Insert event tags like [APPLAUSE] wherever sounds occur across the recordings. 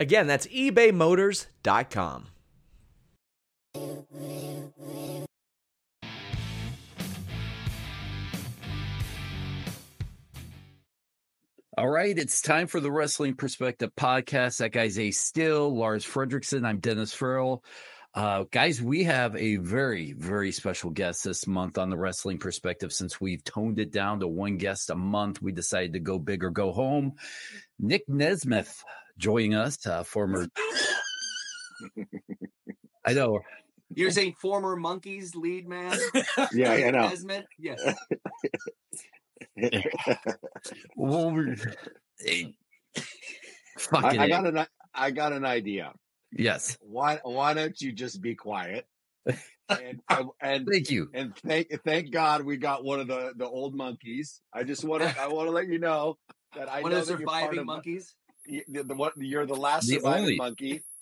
Again, that's ebaymotors.com. All right, it's time for the Wrestling Perspective podcast. That guy's Ace Steel, Lars Frederiksen. I'm Dennis Farrell. Uh, guys, we have a very, very special guest this month on the Wrestling Perspective. Since we've toned it down to one guest a month, we decided to go big or go home. Nick Nesmith joining us, uh, former. I know. You're saying former Monkees lead man? Yeah, I know. Nesmith? Yes. Well, we're- hey, I, fucking got an I got an idea. yes. Why why don't you just be quiet? [LAUGHS] And and Thank you. and thank thank God we got one of the the old monkeys. I just want to I want to let you know that I One know of the that you're part surviving of monkeys? The, the, what you're the last The surviving only. monkey. [LAUGHS]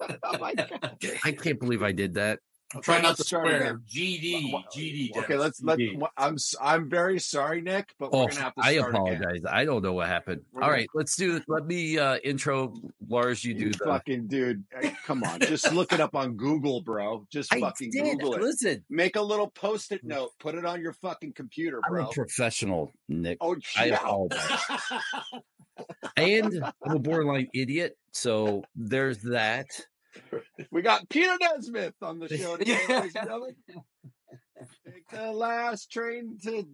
[LAUGHS] oh my [LAUGHS] God. I can't believe I did that. Try not to Sorry, swear. Nick. GD, Wha- GD. Okay, let's let. GD. I'm s- I'm very sorry, Nick, but we're Oh, gonna have to. I start again. apologize. I don't know what happened. We're All gonna- right, let's do. Let me uh intro Lars. You do You the. fucking dude. Come on, just look it up on Google, bro. Just I fucking did. Google it. Listen, Make a little post-it note. Put it on your fucking computer, I'm bro. a professional, Nick, oh, I yeah. apologize. [LAUGHS] and I'm a borderline idiot. So there's that. [LAUGHS] we got Peter Nesmith on the show today, [LAUGHS] Yeah. ladies and gentlemen. Take the last train to.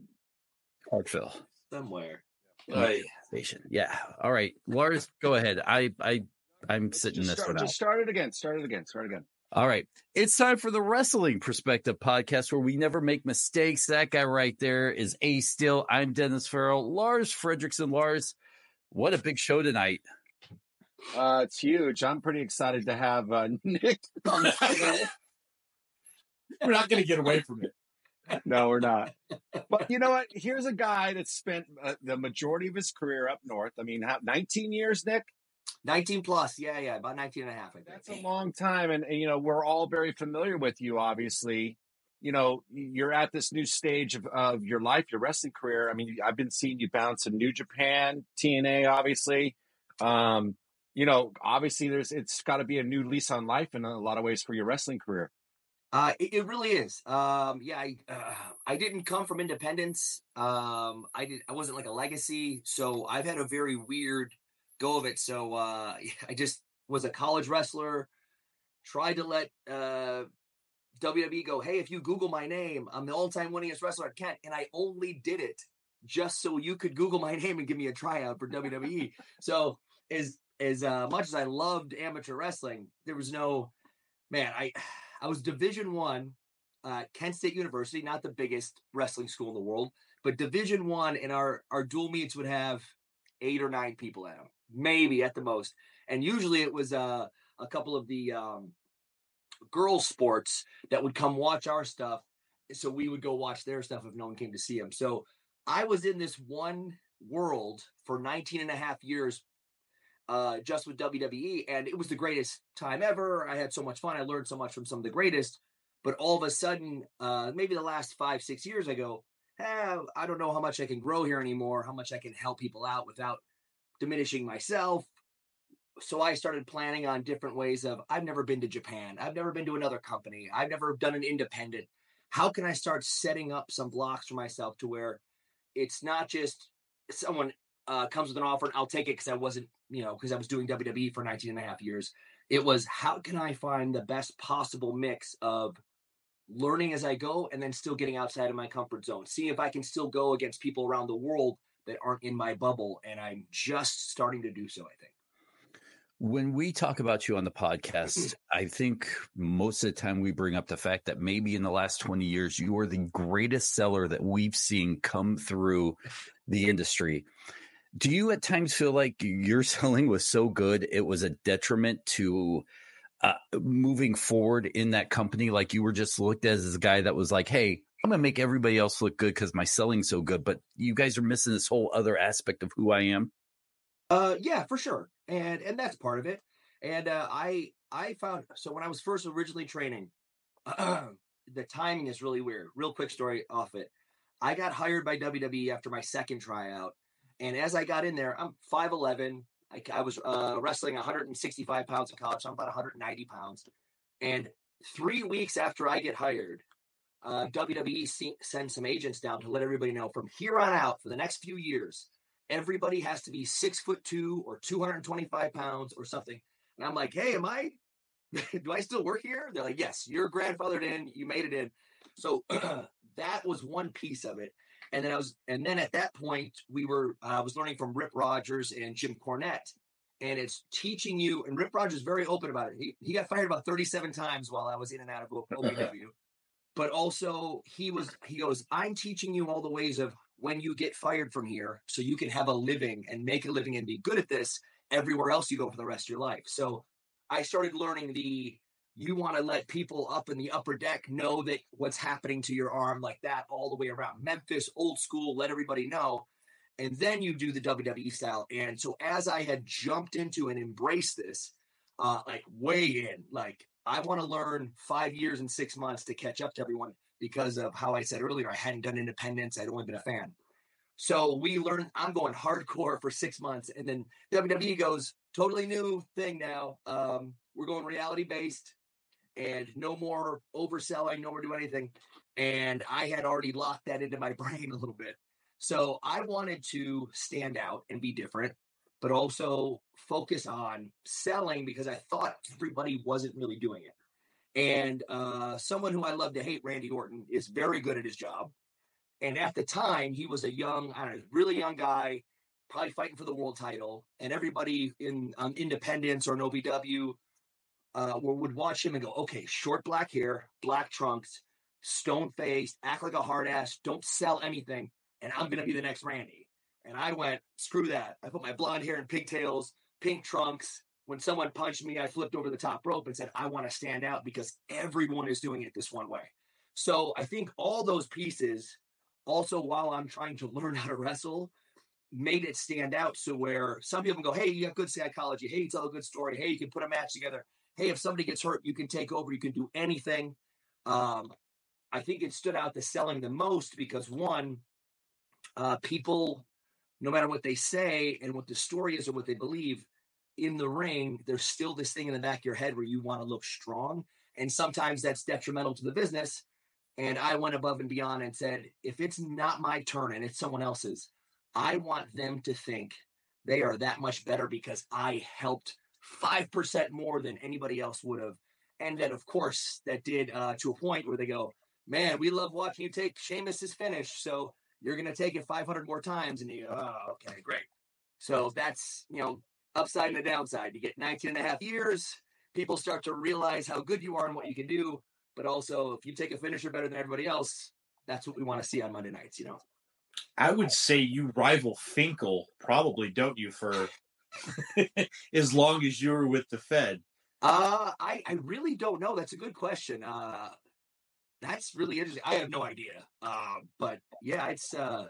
Parkville Somewhere. Right. station. Yeah. All right, Lars, go ahead. I I I'm sitting Just this start, one out. just start it again. Start it again. Start again. All right. It's time for the Wrestling Perspective podcast where we never make mistakes. That guy right there is Ace Steel. I'm Dennis Farrell. Lars Frederiksen. Lars, what a big show tonight. Uh, it's huge. I'm pretty excited to have uh, [LAUGHS] Nick on the show. We're not going to get away from it. No, we're not. But you know what? Here's a guy that spent uh, the majority of his career up north. I mean, how, 19 years, Nick? 19 plus. Yeah, yeah. About 19 and a half, I think. That's a long time. And, and, you know, we're all very familiar with you, obviously. You know, you're at this new stage of, of your life, your wrestling career. I mean, I've been seeing you bounce in New Japan, TNA, obviously. Um, you know, obviously, there's it's got to be a new lease on life in a lot of ways for your wrestling career. Uh, it, it really is. Um, yeah, I, uh, I didn't come from independence. Um, I did. I wasn't like a legacy, so I've had a very weird go of it. So uh, [LAUGHS] I just was a college wrestler. Tried to let uh, WWE go. Hey, if you Google my name, I'm the all-time winningest wrestler at Kent, and I only did it just so you could Google my [LAUGHS] name and give me a tryout for WWE. so as as uh, much as I loved amateur wrestling, there was no man. I [SIGHS] I was Division One, uh, Kent State University, not the biggest wrestling school in the world, but Division One, and our our dual meets would have eight or nine people at them, maybe at the most, and usually it was uh, a couple of the um, girls' sports that would come watch our stuff, so we would go watch their stuff if no one came to see them. So I was in this one world for 19 and a half years uh, just with WWE, and it was the greatest time ever. I had so much fun. I learned so much from some of the greatest. But all of a sudden, uh, maybe the last five, six years ago, eh, I don't know how much I can grow here anymore, how much I can help people out without diminishing myself. So I started planning on different ways of I've never been to Japan. I've never been to another company. I've never done an independent. How can I start setting up some blocks for myself to where it's not just someone uh, comes with an offer and I'll take it because I wasn't, you know, because I was doing WWE for 19 and a half years. It was how can I find the best possible mix of learning as I go and then still getting outside of my comfort zone. See if I can still go against people around the world that aren't in my bubble. And I'm just starting to do so, I think. When we talk about you on the [CLEARS THROAT] podcast, I think most of the time we bring up the fact that maybe in the last 20 years, you are the greatest seller that we've seen come through the industry. Do you at times feel like your [LAUGHS] selling was so good, it was a detriment to uh, moving forward in that company? Like you were just looked at as a guy that was like, hey, I'm going to make everybody else look good because my selling's so good. But you guys are missing this whole other aspect of who I am. Uh, yeah, for sure, and and that's part of it. And uh, I I found so when I was first originally training, [CLEARS THROAT] the timing is really weird. Real quick story off it. I got hired by WWE after my second tryout, and as I got in there, I'm five eleven. I, I was uh, wrestling 165 pounds in college, so I'm about 190 pounds. And three weeks after I get hired, uh, WWE sends some agents down to let everybody know from here on out for the next few years, everybody has to be six foot two or 225 pounds or something. And I'm like, hey, am I, [LAUGHS] do I still work here? They're like, yes, you're grandfathered in, you made it in. So [CLEARS THROAT] that was one piece of it. And then I was, and then at that point, we were, uh, I was learning from Rip Rogers and Jim Cornette. And it's teaching you, and Rip Rogers is very open about it. He, he got fired about 37 times while I was in and out of OVW. [LAUGHS] but also, he was, he goes, I'm teaching you all the ways of when you get fired from here so you can have a living and make a living and be good at this everywhere else you go for the rest of your life. So I started learning the you want to let people up in the upper deck know that what's happening to your arm like that all the way around. Memphis, old school, let everybody know. And then you do the WWE style. And so as I had jumped into and embraced this, uh, like way in, like I want to learn five years and six months to catch up to everyone because of how I said earlier, I hadn't done independence. I'd only been a fan. So we learned, I'm going hardcore for six months. And then WWE goes, totally new thing now. Um, we're going reality based and no more overselling, no more do anything. And I had already locked that into my [LAUGHS] brain a little bit. So I wanted to stand out and be different, but also focus on selling because I thought everybody wasn't really doing it. And uh, someone who I love to hate, Randy Orton, is very good at his job. And at the time, he was a young, I don't know, really young guy, probably fighting for the world title. And everybody in um, Independence or an OVW uh, would watch him and go, okay, short black hair, black trunks, stone faced, act like a hard ass, don't sell anything, and I'm gonna be the next Randy. And I went, screw that. I put my blonde hair in pigtails, pink trunks. When someone punched me, I flipped over the top rope and said, I want to stand out because everyone is doing it this one way. So I think all those pieces, also while I'm trying to [LAUGHS] learn how to wrestle, made it stand out. So where some people go, hey, you have good psychology. Hey, you tell a good story. Hey, you can put a match together hey, if somebody gets hurt, you can take over, you can do anything. Um, I think it stood out the selling the most because one, uh, people, no matter what they say and what the story is or what they believe, in the ring, there's still this thing in the back of your head where you want to look strong. And sometimes that's detrimental to the business. And I went above and beyond and said, if it's not my turn and it's someone else's, I want them to think they are that much better because I helped 5% more than anybody else would have. And then, of course, that did uh, to a point where they go, man, we love watching you take Sheamus's finish. So you're going to take it 500 more times. And you go, oh, okay, great. So that's, you know, upside and the downside. You get 19 and a half years. People start to realize how good you are and what you can do. But also, if you take a finisher better than everybody else, that's what we want to see on Monday nights, you know? I would say you rival Finkel, probably, don't you, for [LAUGHS] as long as you were with the Fed? Uh, I, I really don't know. That's a good question. Uh, that's really interesting. I have no idea. Uh, but yeah, it's, uh,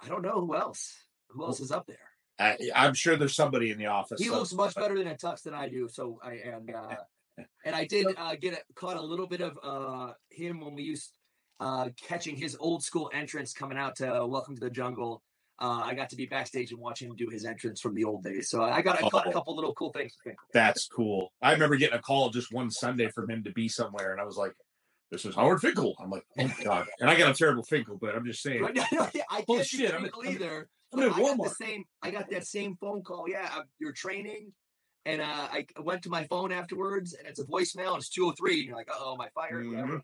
I don't know who else. Who else is up there? I, I'm sure there's somebody in the office. He so- looks much better in a tux than I do. So I and uh, [LAUGHS] and I did uh, get a, caught a little bit of uh, him when we used uh, catching his old school entrance coming out to Welcome to the Jungle uh, I got to be backstage and watch him do his entrance from the old days. So I got I caught a Oh. couple little cool things. That's cool. I remember getting a call just one Sunday from him to be somewhere, and I was like, "This is Howard Finkel." I'm like, "Oh my god!" And I got a terrible Finkel, but I'm just saying. [LAUGHS] But, yeah, yeah, I Oh, can't shit, I'm- I'm- either. I'm in I got the Walmart. same. I got that same phone call. Yeah, you're training, And uh, I went to my phone afterwards, and it's a voicemail. And it's two o three, and you're like, "Oh, my fire!" Mhm.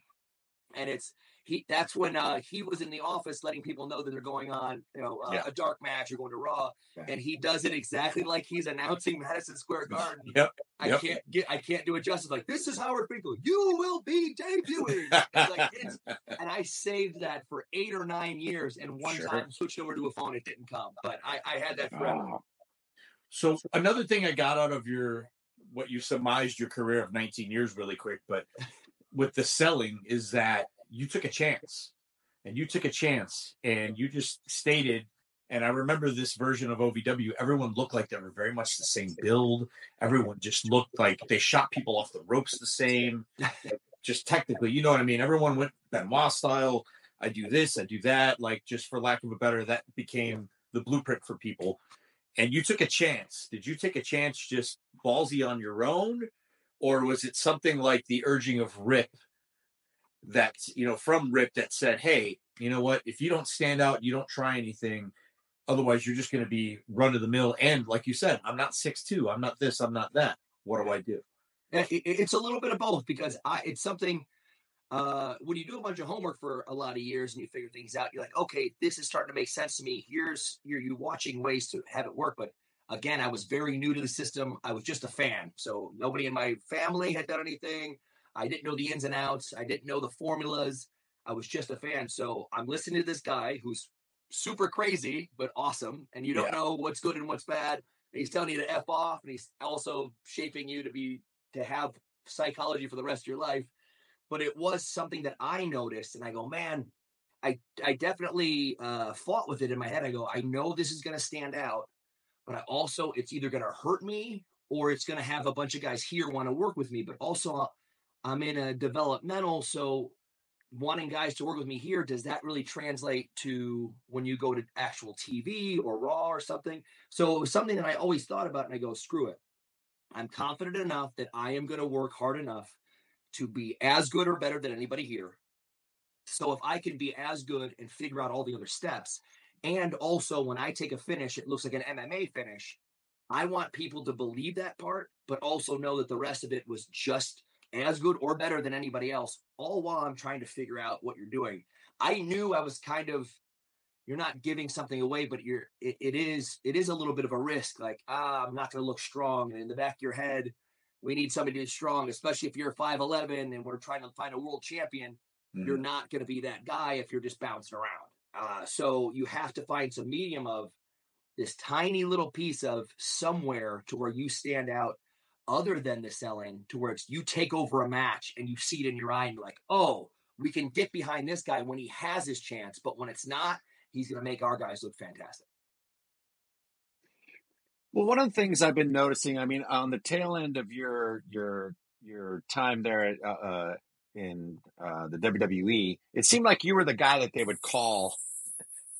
And it's he. That's when uh, he was in the office, letting people know that they're going on, you know, uh, Yeah. a dark match or going to Raw. Yeah. And he does it exactly like he's announcing [LAUGHS] Madison Square Garden. Yep. I Yep. can't get. I can't do it justice. Like this is Howard Finkel. You will be debuting. It's like, it's- [LAUGHS] and I saved that for eight or nine years. And one Sure. time switched over to a phone, it didn't come. But I, I had that forever. Oh, So another thing I got out of your what you surmised your career of 19 years really quick, but with the selling is that you took a chance. And you took a chance and you just stated and I remember this version of OVW, everyone looked like they were very much the same build. Everyone just looked like they shot people off the ropes the same. just technically, you know what I mean? Everyone went Benoit style. I do this, I do that. Like just for lack of a better, that became the blueprint for people and you took a chance. Did you take a chance just ballsy on your own? Or was it something like the urging of Rip that, you know, from Rip that said, hey, you know what? If you don't stand out, you don't try anything. Otherwise, you're just going to be run of the mill. And like you said, I'm not six two. I'm not this. I'm not that. What do I do? It's a little bit of both because I it's something uh when you do a bunch of homework for a lot of years and you figure things out, you're like, okay, this is starting to make sense to me. Here's you're you watching ways to have it work. But again, I was very new to the system. I was just a fan. So nobody in my family had done anything. I didn't know the ins and outs. I didn't know the formulas. I was just a fan. So I'm listening to this guy who's super crazy, but awesome. And you don't Yeah. know what's good and what's bad. And he's telling you to F off and he's also shaping you to be to have psychology for the rest of your life. But it was something that I noticed, and I go, man, I I definitely uh, fought with it in my head. I go, I know this is going to stand out, but I also it's either going to hurt me or it's going to have a bunch of guys here want to work with me. But also, uh, I'm in a developmental, so wanting guys to work with me here does that really translate to when you go to actual TV or Raw or something? So it was something that I always thought about, and I go, screw it. I'm confident enough that I am going to work hard enough to be as good or better than anybody here. So if I can be as good and figure out all the other steps, and also when I take a finish, it looks like an MMA finish. I want people to believe that part, but also know that the rest of it was just as good or better than anybody else, all while I'm trying to figure out what you're doing. I knew I was kind of you're not giving something away, but you're it, it is it is a little bit of a risk. Like, ah, I'm not gonna look strong. And in the back of your head, we need somebody who's strong, especially if you're 5'11 and we're trying to find a world champion. You're not gonna be that guy if you're just bouncing around. Uh, so you have to find some medium of this tiny little piece of somewhere to where you stand out other than the selling to where it's you take over a match and you see it in your eye and you're like, oh, we can get behind this guy when he has his chance, but when it's not, he's going to make our guys look fantastic. Well, one of the things I've been noticing, I mean, on the tail end of your your your time there uh, uh, in uh, the WWE, it seemed like you were the guy that they would call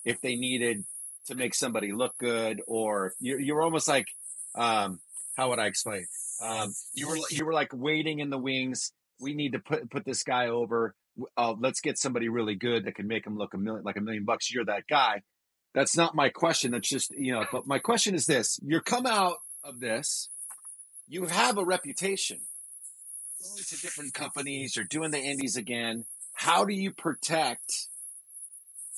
if they needed to make somebody look good, or you you were almost like, um, how would I explain? Um, you were you were like waiting in the wings. We need to put put this guy over. Uh, let's get somebody really good that can make him look a million like a million bucks. You're that guy. That's not my question. That's just, you know, but my question is this. You're come out of this. You have a reputation. Going to different companies, you're doing the indies again. How do you protect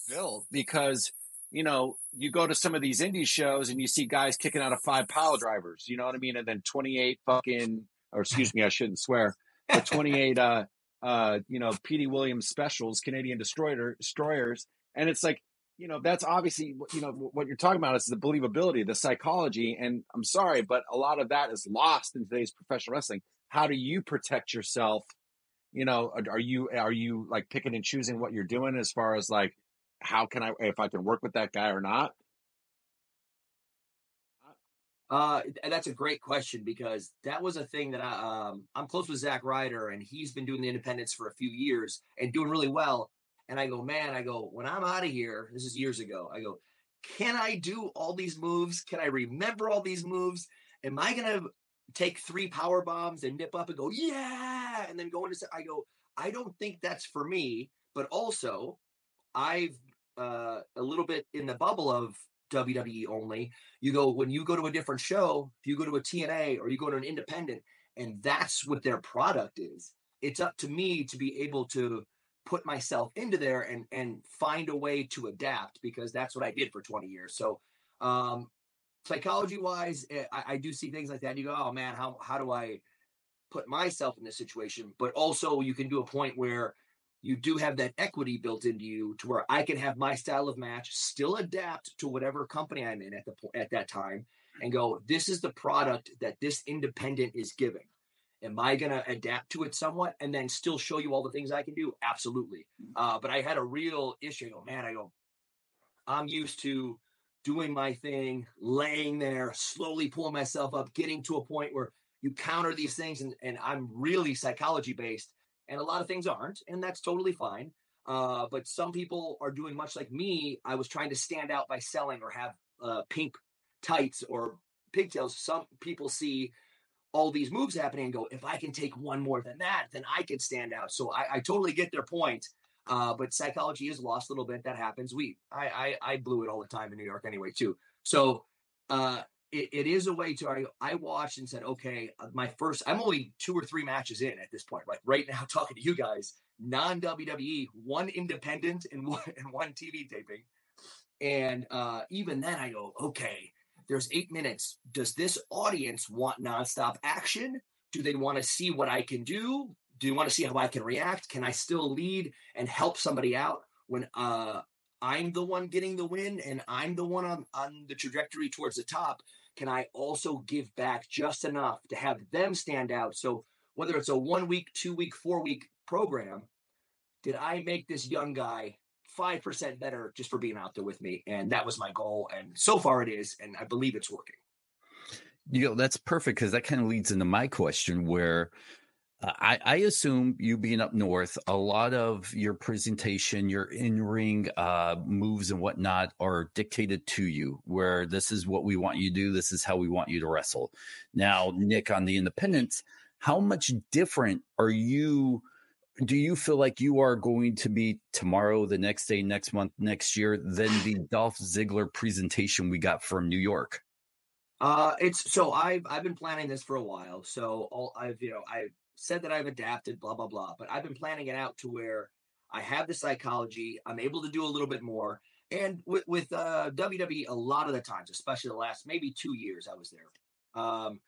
Bill? Because, you know, you go to some of these indie shows and you see guys kicking out of five pile drivers, you know what I mean? And then 28 fucking, or excuse me, I shouldn't swear, but 28, [LAUGHS] uh, uh, you know, PD Williams specials, Canadian destroyer destroyers. And it's like, you know, that's obviously, you know, what you're talking about is the believability, the psychology. And I'm sorry, but a lot of that is lost in today's professional wrestling. How do you protect yourself? You know, are you, are you like picking and choosing what you're doing as far as like, how can I, if I can work with that guy or not? Uh, that's a great question because that was a thing that I, um, I'm close with Zack Ryder and he's been doing the independents for a few years and doing really well. And I go, man, I go, when I'm out of here, this is years ago, I go, can I do all these moves? Can I remember all these moves? Am I to take three power bombs and nip up and go, yeah, and then go into, I go, I don't think that's for me, but also I've, uh, a little bit in the bubble of WWE only. You go when you go to a different show, if you go to a TNA or you go to an independent, and that's what their product is. It's up to me to be able to put myself into there and and find a way to adapt because that's what I did for 20 years. So um psychology wise, eh, I, I do see things like that. You go, oh man, how how do I put myself in this situation? But also you can do a point where you do have that equity built into you to where I can have my style of match still adapt to whatever company I'm in at the at that time and go this is the product that this independent is giving am I going to adapt to it somewhat and then still show you all the things I can do? Absolutely. Mm. Uh, but I had a real issue. I go, man, I go, I'm used to doing my thing, laying there, slowly pulling myself up, getting to a point where you counter these things. And, and I'm really psychology based. And a lot of things aren't. And that's totally fine. Uh, but some people are doing much like me. I was trying to stand out by selling or have uh, pink tights or pigtails. Some people see all these moves happening and go, if I can take one more than that, then I can stand out. So I, I totally get their point. Uh, but psychology is lost a little bit. That happens. We, I, I, I blew it all the time in New York anyway, too. So uh, it, it is a way to, I, I watched and said, okay, uh, my first, I'm only two or three matches in at this point, like right now, [LAUGHS] talking to you guys, non WWE, one independent and [LAUGHS] one, and one TV taping. And uh, even then I go, okay, there's eight minutes. Does this audience want nonstop action? Do they want to see what I can do? Do you want to see how I can react? Can I still lead and help somebody out when uh, I'm the one getting the win and I'm the one on, on the trajectory towards the top? Can I also give back just enough to have them stand out? So whether it's a one week, two week, four week program, did I make this young guy 5% better just for being out there with me. And that was my goal. And so far it is. And I believe it's working. You know, that's perfect because that kind of leads into my question where I, I, assume you being up north, a lot of your presentation, your in ring uh, moves and whatnot are dictated to you, where this is what we want you to do, this is how we want you to wrestle. Now, Nick, on the independents, how much different are you? do you feel like you are going to be tomorrow, the next day, next month, next year than the Dolph Ziggler presentation we got from New York? Uh, it's so I've I've been planning this for a while. So all I've you know I said that I've adapted, blah blah blah, but I've been planning it out to where I have the psychology. I'm able to do a little bit more. And with with uh, WWE, a lot of the times, especially the last maybe two years, I was there. Um,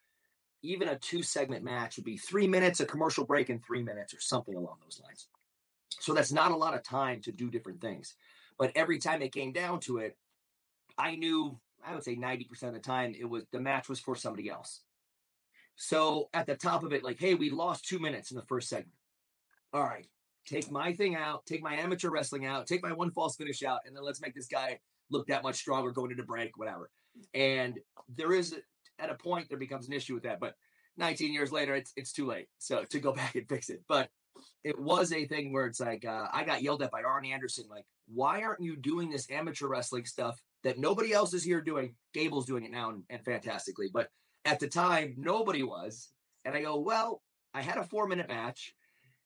even a two segment match would be three minutes, a commercial break in three minutes, or something along those lines. So that's not a lot of time to do different things. But every time it came down to it, I knew, I would say 90% of the time, it was the match was for somebody else. So at the top of it, like, hey, we lost two minutes in the first segment. All right, take my thing out, take my amateur wrestling out, take my one false finish out, and then let's make this guy look that much stronger going into break, whatever. And there is at a point there becomes an issue with that. But 19 years later, it's it's too late. So to go [LAUGHS] back and fix it. But it was a thing where it's like uh, I got yelled at by Arn Anderson, like, why aren't you doing this amateur wrestling stuff that nobody else is here doing? Gable's doing it now and, and fantastically, but at the time nobody was. And I go, well, I had a four minute match.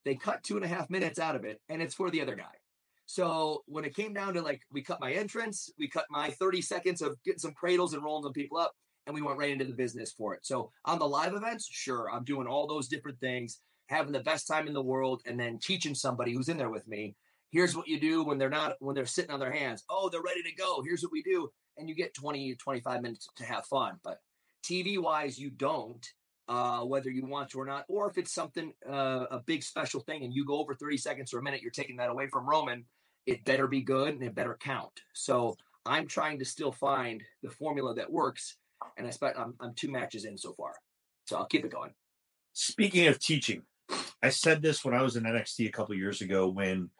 They cut two and a half minutes out of it, and it's for the other guy. So when it came down to like, we cut my entrance, we cut my 30 seconds of getting some cradles and rolling some people up and we went right into the business for it. So on the live events, sure, I'm doing all those different things, having the best time in the world, and then teaching somebody who's in there with me. Here's what you do when they're not when they're sitting on their hands. Oh, they're ready to go. Here's what we do, and you get 20 25 minutes to have fun. But TV wise, you don't. Uh, whether you want to or not, or if it's something uh, a big special thing and you go over 30 seconds or a minute, you're taking that away from Roman. It better be good and it better count. So I'm trying to still find the formula that works and I expect I'm, I'm two matches in so far. So I'll keep it going. Speaking of teaching, I said this when I was in NXT a couple years ago. When,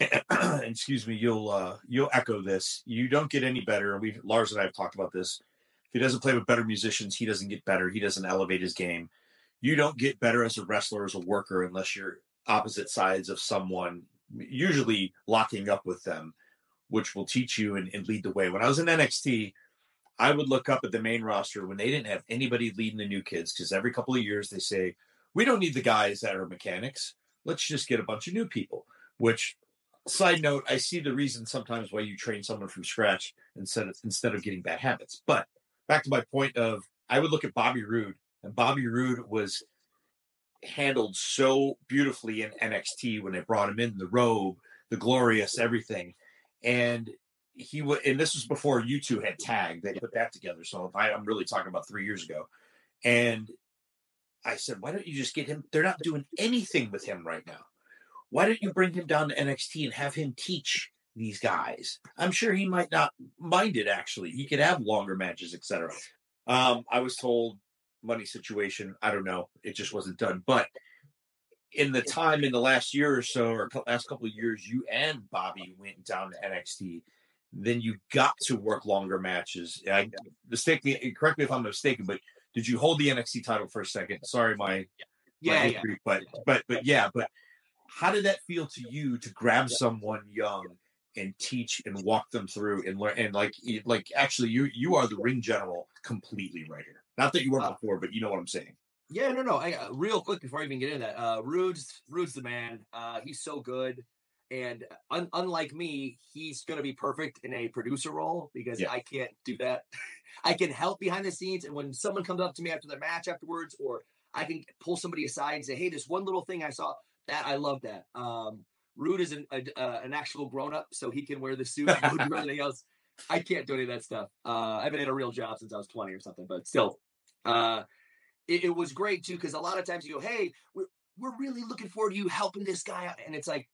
[CLEARS THROAT] excuse me, you'll uh, you'll echo this. You don't get any better. We Lars and I have talked about this. If he doesn't play with better musicians, he doesn't get better. He doesn't elevate his game. You don't get better as a wrestler, as a worker, unless you're opposite sides of someone, usually locking up with them, which will teach you and, and lead the way. When I was in NXT, I would look up at the main roster when they didn't have anybody leading the new kids because every couple of years they say, we don't need the guys that are mechanics. Let's just get a bunch of new people, which side note, I see the reason sometimes why you train someone from scratch instead of instead of getting bad habits. But back to my point of I would look at Bobby Roode, and Bobby Roode was handled so beautifully in NXT when they brought him in the robe, the glorious everything, and he would. And this was before you two had tagged; they put that together. So I, I'm really talking about three years ago, and I said, why don't you just get him? They're not doing anything with him right now. Why don't you bring him down to NXT and have him teach these guys? I'm sure he might not mind it. Actually, he could have longer matches, etc. Um, I was told money situation. I don't know. It just wasn't done. But in the time in the last year or so, or last couple of years, you and Bobby went down to NXT. Then you got to work longer matches. I mistake me. Correct me if I'm mistaken, but did you hold the NXT title for a second? Sorry, my Yeah, my yeah. history, but but but yeah, but how did that feel to you to grab someone young and teach and walk them through and learn and like like actually you you are the ring general completely right here. Not that you weren't Uh, before, but you know what I'm saying. Yeah, no, no. I, uh, real quick before I even get into that, uh, Roode's Roode's the man. Uh, he's so good, and un- unlike me, he's gonna be perfect in a producer role because Yeah. I can't do that. [LAUGHS] I can help behind the scenes, and when someone comes up to me after the match afterwards, or I can pull somebody aside and say, "Hey, this one little thing I saw that I love that." Um, Roode is an a, uh, an actual grown up, so he can wear the suit and do [LAUGHS] everything else. I can't do any of that stuff. Uh, I haven't had a real job since I was twenty or something, but still. Uh, it, it was great too because a lot of times you go, "Hey, we're we're really looking forward to you helping this guy out," and it's like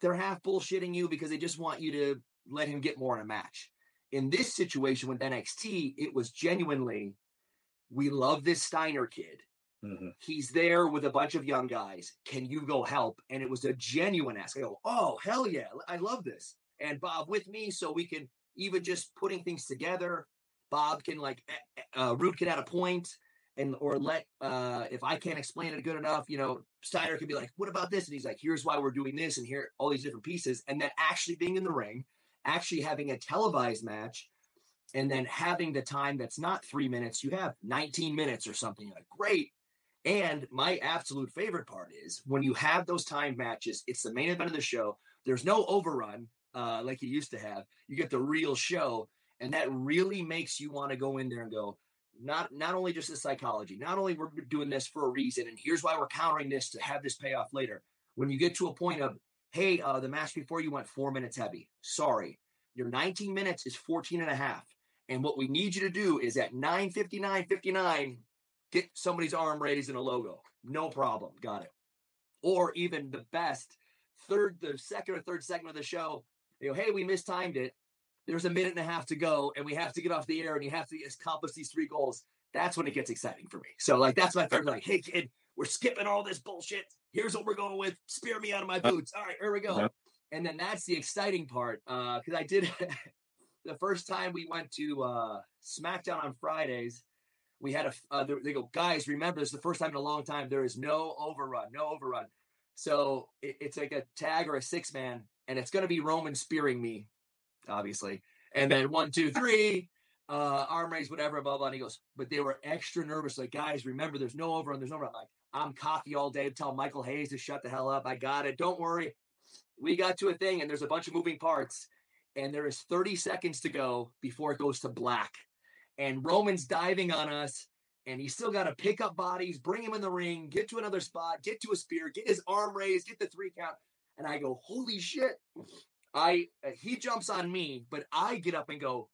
they're half bullshitting you because they just want you to let him get more in a match. In this situation with NXT, it was genuinely, we love this Steiner kid. Mhm. He's there with a bunch of young guys. Can you go help? And it was a genuine ask. I go, oh hell yeah, I love this. And Bob with me, so we can even just putting things together. Bob can like, uh, Roode can add a point and or let uh if I can't explain it good enough, you know, Steiner can be like, "What about this?" And he's like, "Here's why we're doing this, and here all these different pieces." And then actually being in the ring, actually having a televised match, and then having the time that's not three minutes, you have 19 minutes or something. You're like, great. And my absolute favorite part is when you have those timed matches, it's the main event of the show. There's no overrun uh, like you used to have. You get the real show, and that really makes you want to go in there and go, not not only just the psychology, not only we're doing this for a reason, and here's why we're countering this to have this payoff later. When you get to a point of, hey, uh, the match before you went four minutes heavy. Sorry, your 19 minutes is 14 and a half. And what we need you to do is at 9:59, 59, get somebody's arm raised in a logo. No problem, got it. Or even the best third, the second or third segment of the show, they go, hey, we mistimed it. There's a minute and a half to go and we have to get off the air and you have to accomplish these three goals. That's when it gets exciting for me. So like that's my favorite like hey kid we're skipping all this bullshit. Here's what we're going with. Spear me out of my boots. All right here we go. And then that's the exciting part uh because i did [LAUGHS] the first time we went to uh smackdown on fridays we had a uh, they go guys remember this is the first time in a long time there is no overrun no overrun so it, it's like a tag or a six man and it's going to be roman spearing me obviously. And then one, two, three, uh, arm raise, whatever, blah, blah. And he goes, but they were extra nervous. Like, guys, remember, there's no overrun, there's no overrun. I'm like, I'm cocky all day. Tell Michael Hayes to shut the hell up. I got it. Don't worry. We got to a thing and there's a bunch of moving parts. And there is 30 seconds to go before it goes to black. And Roman's diving on us. And he's still got to pick up bodies, bring him in the ring, get to another spot, get to a spear, get his arm raised, get the three count. And I go, holy shit. I uh, he jumps on me, but I get up and go,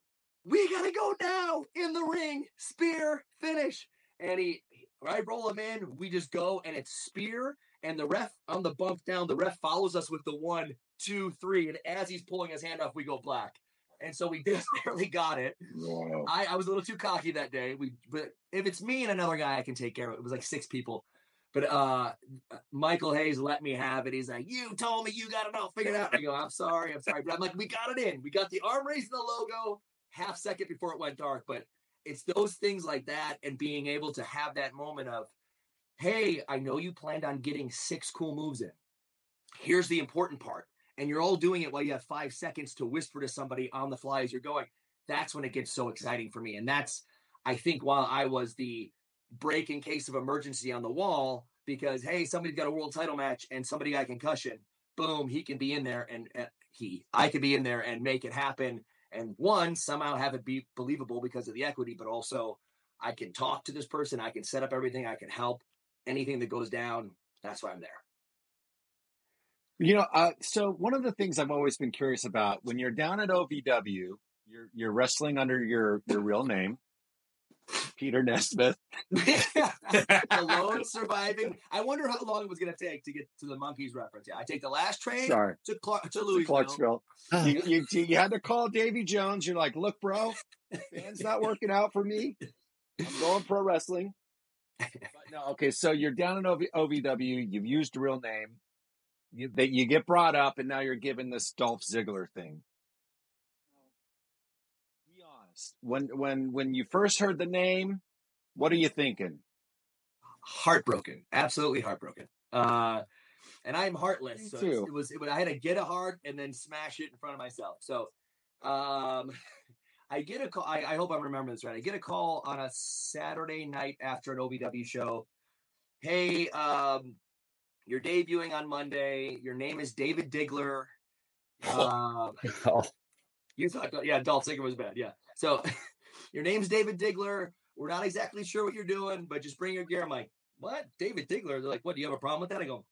"We gotta go now in the ring, spear finish." And he, I roll him in. We just go, and it's spear. And the ref on the bump down, the ref follows us with the one, two, three, and as he's pulling his hand off, we go black. And so we [LAUGHS] just barely got it. Wow. I, I was a little too cocky that day. We, but if it's me and another guy, I can take care of it. It was like six people. But uh Michael Hayes let me have it. He's like, You told me you got it all figured out. I go, I'm sorry, I'm sorry. But I'm like, we got it in. We got the arm raise and the logo half second before it went dark. But it's those things like that and being able to have that moment of, hey, I know you planned on getting six cool moves in. Here's the important part. And you're all doing it while you have five seconds to whisper to somebody on the fly as you're going. That's when it gets so exciting for me. And that's, I think, while I was the break in case of emergency on the wall, because hey, somebody's got a world title match and somebody got concussion, boom, he can be in there and, and he. I could be in there and make it happen. And one, somehow have it be believable because of the equity, but also I can talk to this person. I can set up everything. I can help anything that goes down. That's why I'm there. You know, uh, so one of the things I've always been curious about when you're down at OVW, you're you're wrestling under your your real name, Peter Nesmith. [LAUGHS] Alone [LAUGHS] surviving. I wonder how long it was going to take to get to the Monkees reference. Yeah, I take the last train Sorry, to Clark to Louisville. Clarksville. You, [SIGHS] you you had to call Davy Jones. You're like, look, bro, band's not working out for me. I'm going pro wrestling. But no, okay. So you're down in OV, OVW. You've used a real name. You, that you get brought up, and now you're given this Dolph Ziggler thing. Be honest. When when when you first heard the name, what are you thinking? Heartbroken, absolutely heartbroken. Uh, and I'm heartless, so it was. It was I had to get a heart and then smash it in front of myself. So, um, [LAUGHS] I get a call. I, I hope I'm remembering this right. I get a call on a Saturday night after an OVW show. Hey, um, you're debuting on Monday. Your name is David Diggler. [LAUGHS] Um, Oh, you thought, yeah, Dolph Ziggler was bad. Yeah. So [LAUGHS] your name's David Diggler. We're not exactly sure what you're doing, but just bring your gear. I'm like, what? David Diggler? They're like, what? Do you have a problem with that? I go,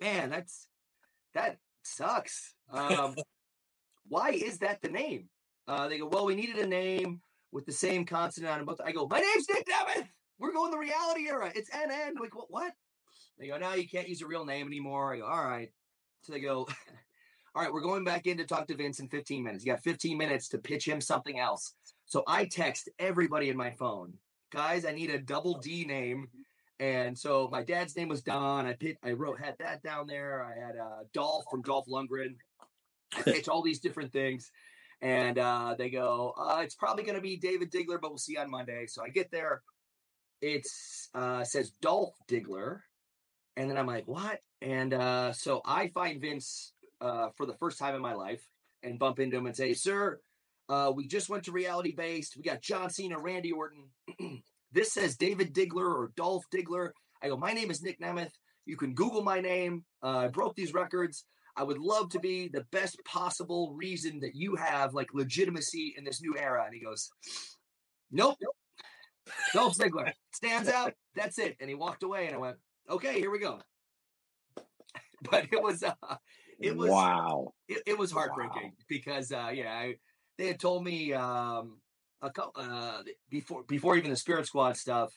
man, that's that sucks. Um, [LAUGHS] why is that the name? Uh, they go, well, we needed a name with the same consonant on both. I go, my name's Nic Nemeth. We're going the reality era. It's NN. Like, what? What? They go, no, you can't use a real name anymore. I go, all right. So they go, [LAUGHS] all right, we're going back in to talk to Vince in 15 minutes. You got 15 minutes to pitch him something else. So I text everybody in my phone, guys, I need a double D name. And so my dad's name was Don. I pit, I wrote had that down there. I had uh, Dolph from Dolph Lundgren. I pitch all these different things, and uh, they go, uh, "It's probably going to be David Diggler, but we'll see on Monday." So I get there. It's uh, says Dolph Diggler, and then I'm like, "What?" And uh, so I find Vince uh, for the first time in my life and bump into him and say, "Sir, uh, we just went to reality based. We got John Cena, Randy Orton. [CLEARS THROAT] this says David Diggler or Dolph Diggler." I go, "My name is Nic Nemeth. You can Google my name. Uh, I broke these records. I would love to be the best possible reason that you have like legitimacy in this new era." And he goes, "Nope, Dolph Ziggler stands out. That's it." And he walked away, and I went, "Okay, here we go." [LAUGHS] But it was, uh, it was, wow. it, it was heartbreaking because uh yeah I, they had told me um a couple uh before before even the spirit squad stuff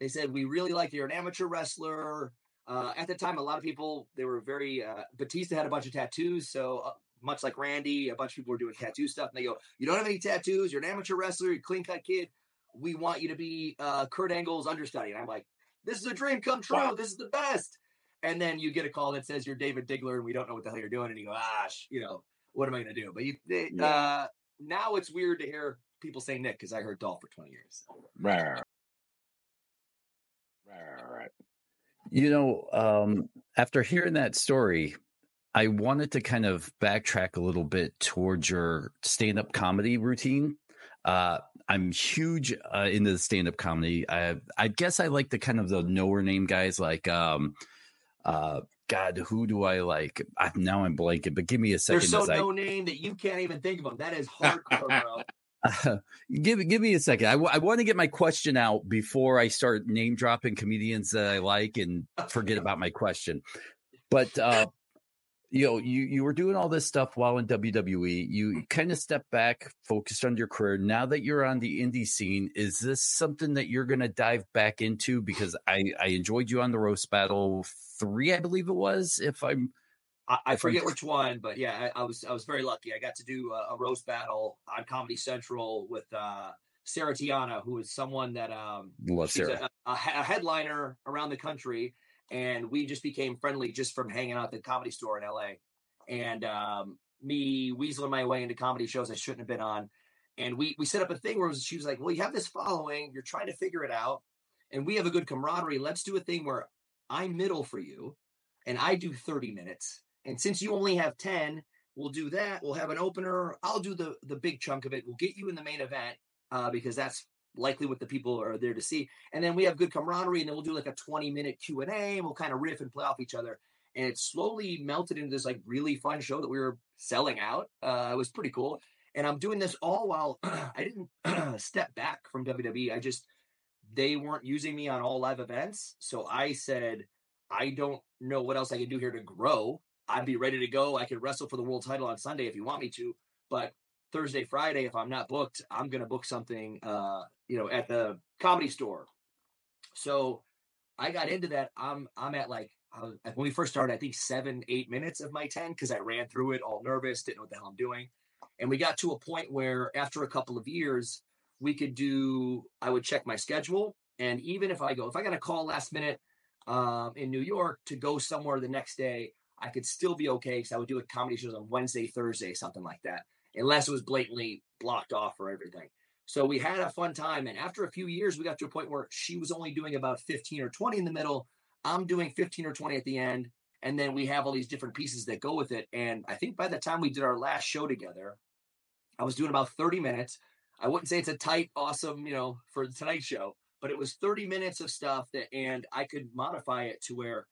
they said we really like you're an amateur wrestler uh at the time a lot of people they were very uh batista had a bunch of tattoos so uh, much like randy a bunch of people were doing tattoo stuff and they go you don't have any tattoos you're an amateur wrestler you're a clean cut kid we want you to be uh kurt angle's understudy and i'm like this is a dream come true Wow. this is the best and then you get a call that says you're David Diggler and we don't know what the hell you're doing, and you go, ah, you know, what am I going to do? But you, they, Yeah. uh, now it's weird to hear people say Nick because I heard Dolph for 20 years. Right. Right. Right. right, right, right. You know, um, after hearing that story, I wanted to kind of backtrack a little bit towards your stand up comedy routine. Uh, I'm huge uh, into the stand up comedy. I, I guess I like the kind of the knower name guys like, um, uh, God, who do I like? I, now I'm blanking, but give me a They're second. so as I- no name that you can't even think of them. That is hardcore, bro. [LAUGHS] give give me a second. I, want to get my question out before I start name dropping comedians that I like and forget [LAUGHS] about my question. But uh, you know, you you were doing all this stuff while in WWE. You kind of stepped back, focused on your career. Now that you're on the indie scene, is this something that you're going to dive back into? Because I I enjoyed you on the roast battle three, I believe it was. If I'm I, I forget which one, but yeah, I, I was I was very lucky. I got to do a, a roast battle on Comedy Central with uh, Sarah Tiana, who is someone that um, love Sarah. a, a, a headliner around the country, and we just became friendly just from hanging out at the comedy store in LA. And um, me weaseling my way into comedy shows I shouldn't have been on. And we we set up a thing where she was like, "Well, you have this following, you're trying to figure it out, and we have a good camaraderie. Let's do a thing where I'm middle for you, and I do 30 minutes. And since you only have 10, we'll do that. We'll have an opener. I'll do the the big chunk of it. We'll get you in the main event uh, because that's likely what the people are there to see. And then we have good camaraderie, and then we'll do like a 20 minute Q and A, and we'll kind of riff and play off each other. and it slowly melted into this like really fun show that we were selling out. Uh, it was pretty cool, and I'm doing this all while [CLEARS THROAT] I didn't [CLEARS THROAT] step back from WWE. I just they weren't using me on all live events, so I said I don't know what else I can do here to grow. I'd be ready to go. I could wrestle for the world title on Sunday if you want me to, but Thursday, Friday, if I'm not booked, I'm gonna book something, uh, you know, at the comedy store. So I got into that. I'm I'm at like when we first started, I think seven, eight minutes of my ten because I ran through it all nervous, didn't know what the hell I'm doing, and we got to a point where after a couple of years, we could do. I would check my schedule, and even if I go, if I got a call last minute um, in New York to go somewhere the next day, I could still be okay because I would do a comedy shows on Wednesday, Thursday, something like that unless it was blatantly blocked off or everything. So we had a fun time. And after a few years, we got to a point where she was only doing about 15 or 20 in the middle. I'm doing 15 or 20 at the end. And then we have all these different pieces that go with it. And I think by the time we did our last show together, I was doing about 30 minutes. I wouldn't say it's a tight, awesome, you know, for the Tonight Show, but it was 30 minutes of stuff that, and I could modify it to where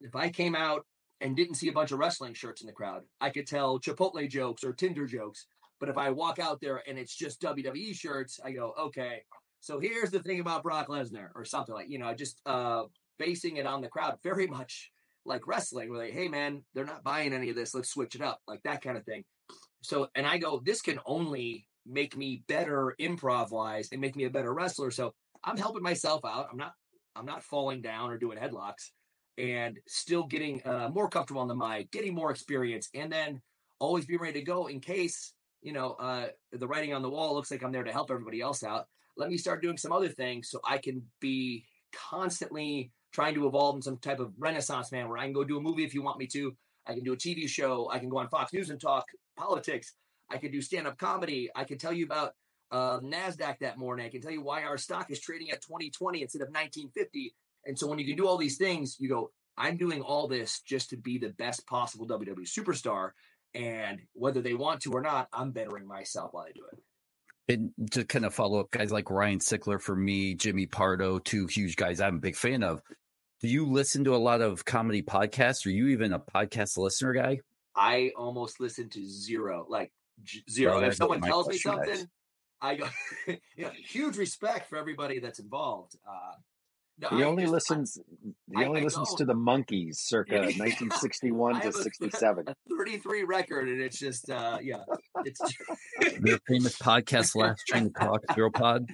if I came out and didn't see a bunch of wrestling shirts in the crowd. I could tell Chipotle jokes or Tinder jokes. But if I walk out there and it's just WWE shirts, I go, okay. So here's the thing about Brock Lesnar or something like, you know, just uh basing it on the crowd very much like wrestling, where like, hey man, they're not buying any of this. Let's switch it up, like that kind of thing. So and I go, this can only make me better improv wise and make me a better wrestler. So I'm helping myself out. I'm not I'm not falling down or doing headlocks and still getting uh, more comfortable on the mic, getting more experience, and then always be ready to go in case you know uh, the writing on the wall looks like I'm there to help everybody else out. Let me start doing some other things so I can be constantly trying to evolve in some type of renaissance man where I can go do a movie if you want me to. I can do a TV show. I can go on Fox News and talk politics. I can do stand up comedy. I can tell you about uh, NASDAQ that morning. I can tell you why our stock is trading at 2020 instead of 1950. And so when you can do all these things, you go, I'm doing all this just to be the best possible WWE superstar. And whether they want to or not, I'm bettering myself while I do it. And to kind of follow up, guys like Ryan Sickler for me, Jimmy Pardo, two huge guys I'm a big fan of. Do you listen to a lot of comedy podcasts? Are you even a podcast listener guy? I almost listen to zero, like zero. if someone tells me something, guys. I go, [LAUGHS] you know, huge respect for everybody that's involved. Uh, no, he I only just, listens. I, he only I listens to the Monkees, circa [LAUGHS] 1961 to 67. A 33 record, and it's just, uh, yeah, it's the [LAUGHS] famous podcast, Last Train to Talk, Zero Pod.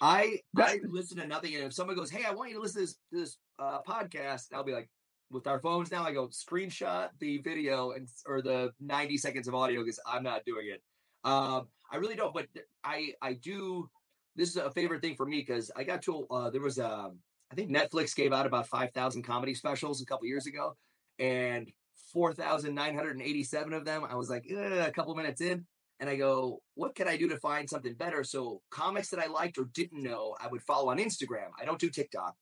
I I [LAUGHS] listen to nothing, and if someone goes, "Hey, I want you to listen to this, this uh, podcast," I'll be like, with our phones now, I go screenshot the video and or the 90 seconds of audio because I'm not doing it. Um, I really don't, but I I do. This is a favorite thing for me because I got to uh, there was a um, I think Netflix gave out about 5,000 comedy specials a couple years ago, and 4,987 of them, I was like, a couple minutes in, and I go, what can I do to find something better? So comics that I liked or didn't know, I would follow on Instagram. I don't do TikTok,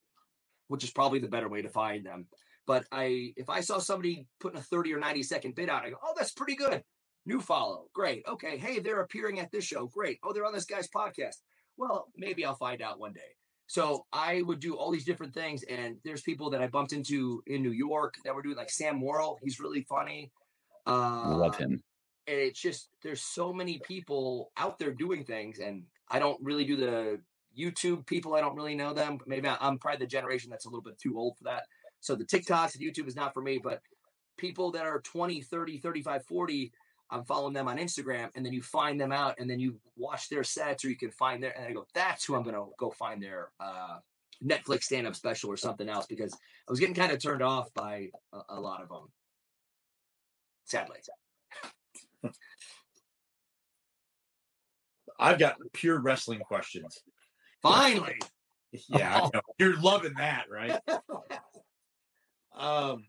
which is probably the better way to find them. But I, if I saw somebody putting a 30 or 90 second bit out, I go, oh, that's pretty good. New follow, great. Okay, hey, they're appearing at this show, great. Oh, they're on this guy's podcast. Well, maybe I'll find out one day. So I would do all these different things, and there's people that I bumped into in New York that were doing like Sam Morrill. He's really funny. Uh, I love him. And it's just there's so many people out there doing things, and I don't really do the YouTube people. I don't really know them. Maybe I'm probably the generation that's a little bit too old for that. So the TikToks and YouTube is not for me, but people that are 20, 30, 35, 40 I'm following them on Instagram, and then you find them out, and then you watch their sets, or you can find their, and I go, that's who I'm gonna go find their uh, Netflix stand-up special or something else because I was getting kind of turned off by a, a lot of them. Sadly. I've got pure wrestling questions. Finally. [LAUGHS] Yeah, you're loving that, right? [LAUGHS] um,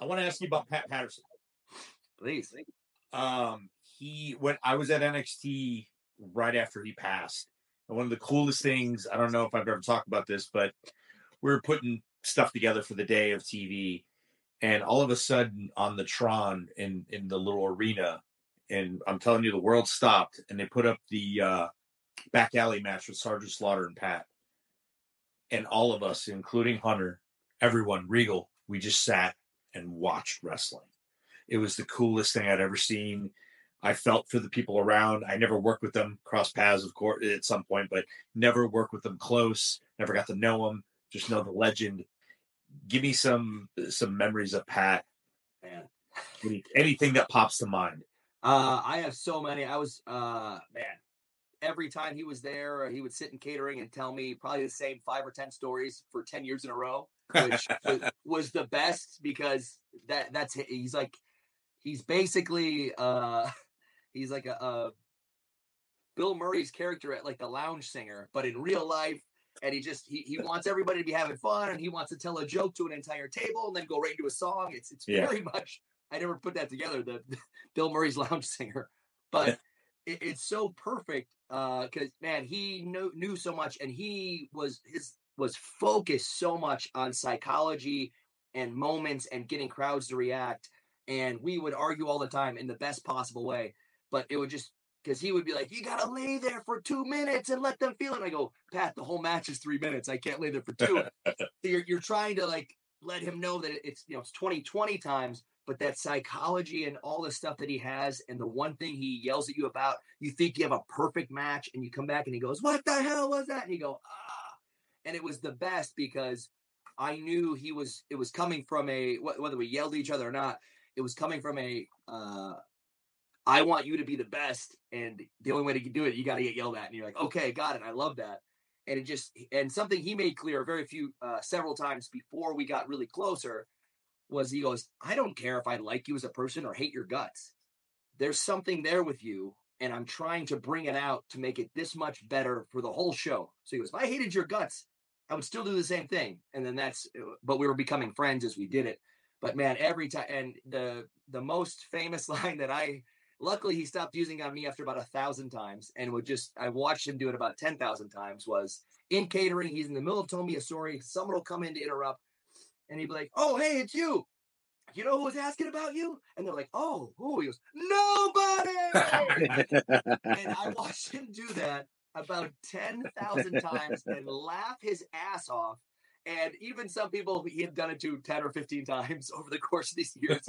I want to ask you about Pat Patterson. Please. Um, he when I was at NXT right after he passed, and one of the coolest things I don't know if I've ever talked about this, but we were putting stuff together for the day of TV, and all of a sudden on the Tron in in the little arena, and I'm telling you, the world stopped, and they put up the uh, back alley match with Sergeant Slaughter and Pat, and all of us, including Hunter, everyone, Regal, we just sat and watched wrestling. It was the coolest thing I'd ever seen. I felt for the people around. I never worked with them, cross paths, of course, at some point, but never worked with them close. Never got to know them. Just know the legend. Give me some some memories of Pat. Man. Any, anything that pops to mind. Uh, I have so many. I was, uh, man, every time he was there, he would sit in catering and tell me probably the same five or 10 stories for 10 years in a row, which [LAUGHS] was, was the best because that that's, he's like, he's basically, uh, [LAUGHS] he's like a, a Bill Murray's character at like the lounge singer, but in real life, and he just he, he wants everybody to be having fun and he wants to tell a joke to an entire table and then go right into a song it's it's Yeah. very [LAUGHS] much i never put that together the, [LAUGHS] bill murray's lounge singer but it, it's so perfect uh because man he knew knew so much and he was his was focused so much on psychology and moments and getting crowds to react and we would argue all the time in the best possible way but it would just because he would be like, "You gotta lay there for two minutes and let them feel it." And I go, "Pat, the whole match is three minutes. I can't lay there for two. [LAUGHS] So you're you're trying to like let him know that it's you know it's 20 20 times, but that psychology and all the stuff that he has, and the one thing he yells at you about, you think you have a perfect match, and you come back and he goes, "What the hell was that?" And you go, "Ah," and it was the best because I knew he was. It was coming from a whether we yelled at each other or not. It was coming from a. Uh, I want you to be the best, and the only way to do it, you got to get yelled at. And you're like, okay, got it. I love that. And it just and something he made clear very few, uh, several times before we got really closer, was he goes, I don't care if I like you as a person or hate your guts. There's something there with you, and I'm trying to bring it out to make it this much better for the whole show. So he goes, if I hated your guts, I would still do the same thing. And then that's, but we were becoming friends as we did it. But man, every time, and the the most famous [LAUGHS] line that I luckily he stopped using on me after about a thousand times and would just i watched him do it about 10,000 times was in catering he's in the middle of telling me a story someone will come in to interrupt and he'd be like oh hey it's you. You know who was asking about you? And they're like oh who? He goes nobody! And i [LAUGHS] watched him do that about 10,000 times and laugh his ass off and even some people he had done it to 10 or 15 times [LAUGHS] over the course of these [LAUGHS] years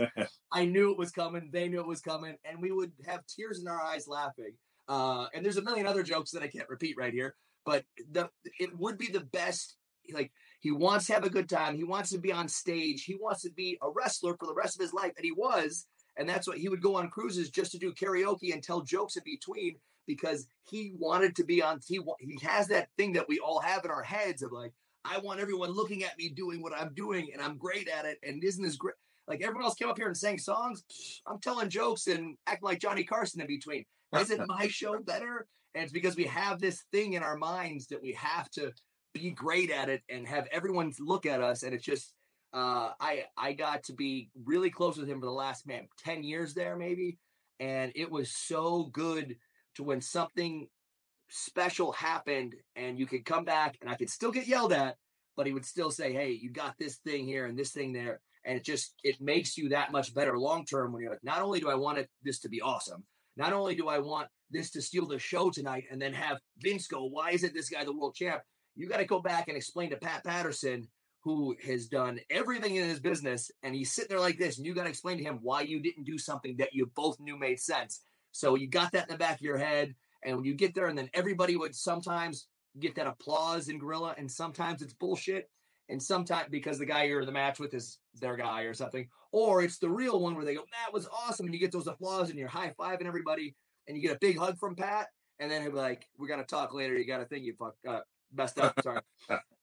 I knew it was coming. They knew it was coming, and we would have tears in our eyes laughing. Uh, and there's a million other jokes that I can't repeat right here, but the it would be the best. Like he wants to have a good time. He wants to be on stage. He wants to be a wrestler for the rest of his life, and he was. And that's what he would go on cruises just to do karaoke and tell jokes in between because he wanted to be on. He he has that thing that we all have in our heads of like, I want everyone looking at me doing what I'm doing, and I'm great at it. And isn't this great? Like everyone else came up here and sang songs. [SNIFFS] I'm telling jokes and acting like Johnny Carson in between. [LAUGHS] Isn't my show better? And it's because we have this thing in our minds that we have to be great at it and have everyone look at us. And it's just, uh, I I got to be really close with him for the last man ten years there maybe, and it was so good to when something special happened and you could come back and I could still get yelled at, but he would still say, "Hey, you got this thing here and this thing there." and it just it makes you that much better long term when you're like not only do i want it this to be awesome not only do i want this to steal the show tonight and then have vince go why isn't this guy the world champ you got to go back and explain to pat patterson who has done everything in his business and he's sitting there like this and you got to explain to him why you didn't do something that you both knew made sense so you got that in the back of your head and you get there and then everybody would sometimes get that applause in gorilla and sometimes it's bullshit and sometimes because the guy you're the match with is their guy or something, or it's the real one where they go, "That was awesome," and you get those applause and you're high fiving everybody, and you get a big hug from Pat, and then he'll be like, "We're gonna talk later. You got to think you fucked up, uh, messed up, sorry,"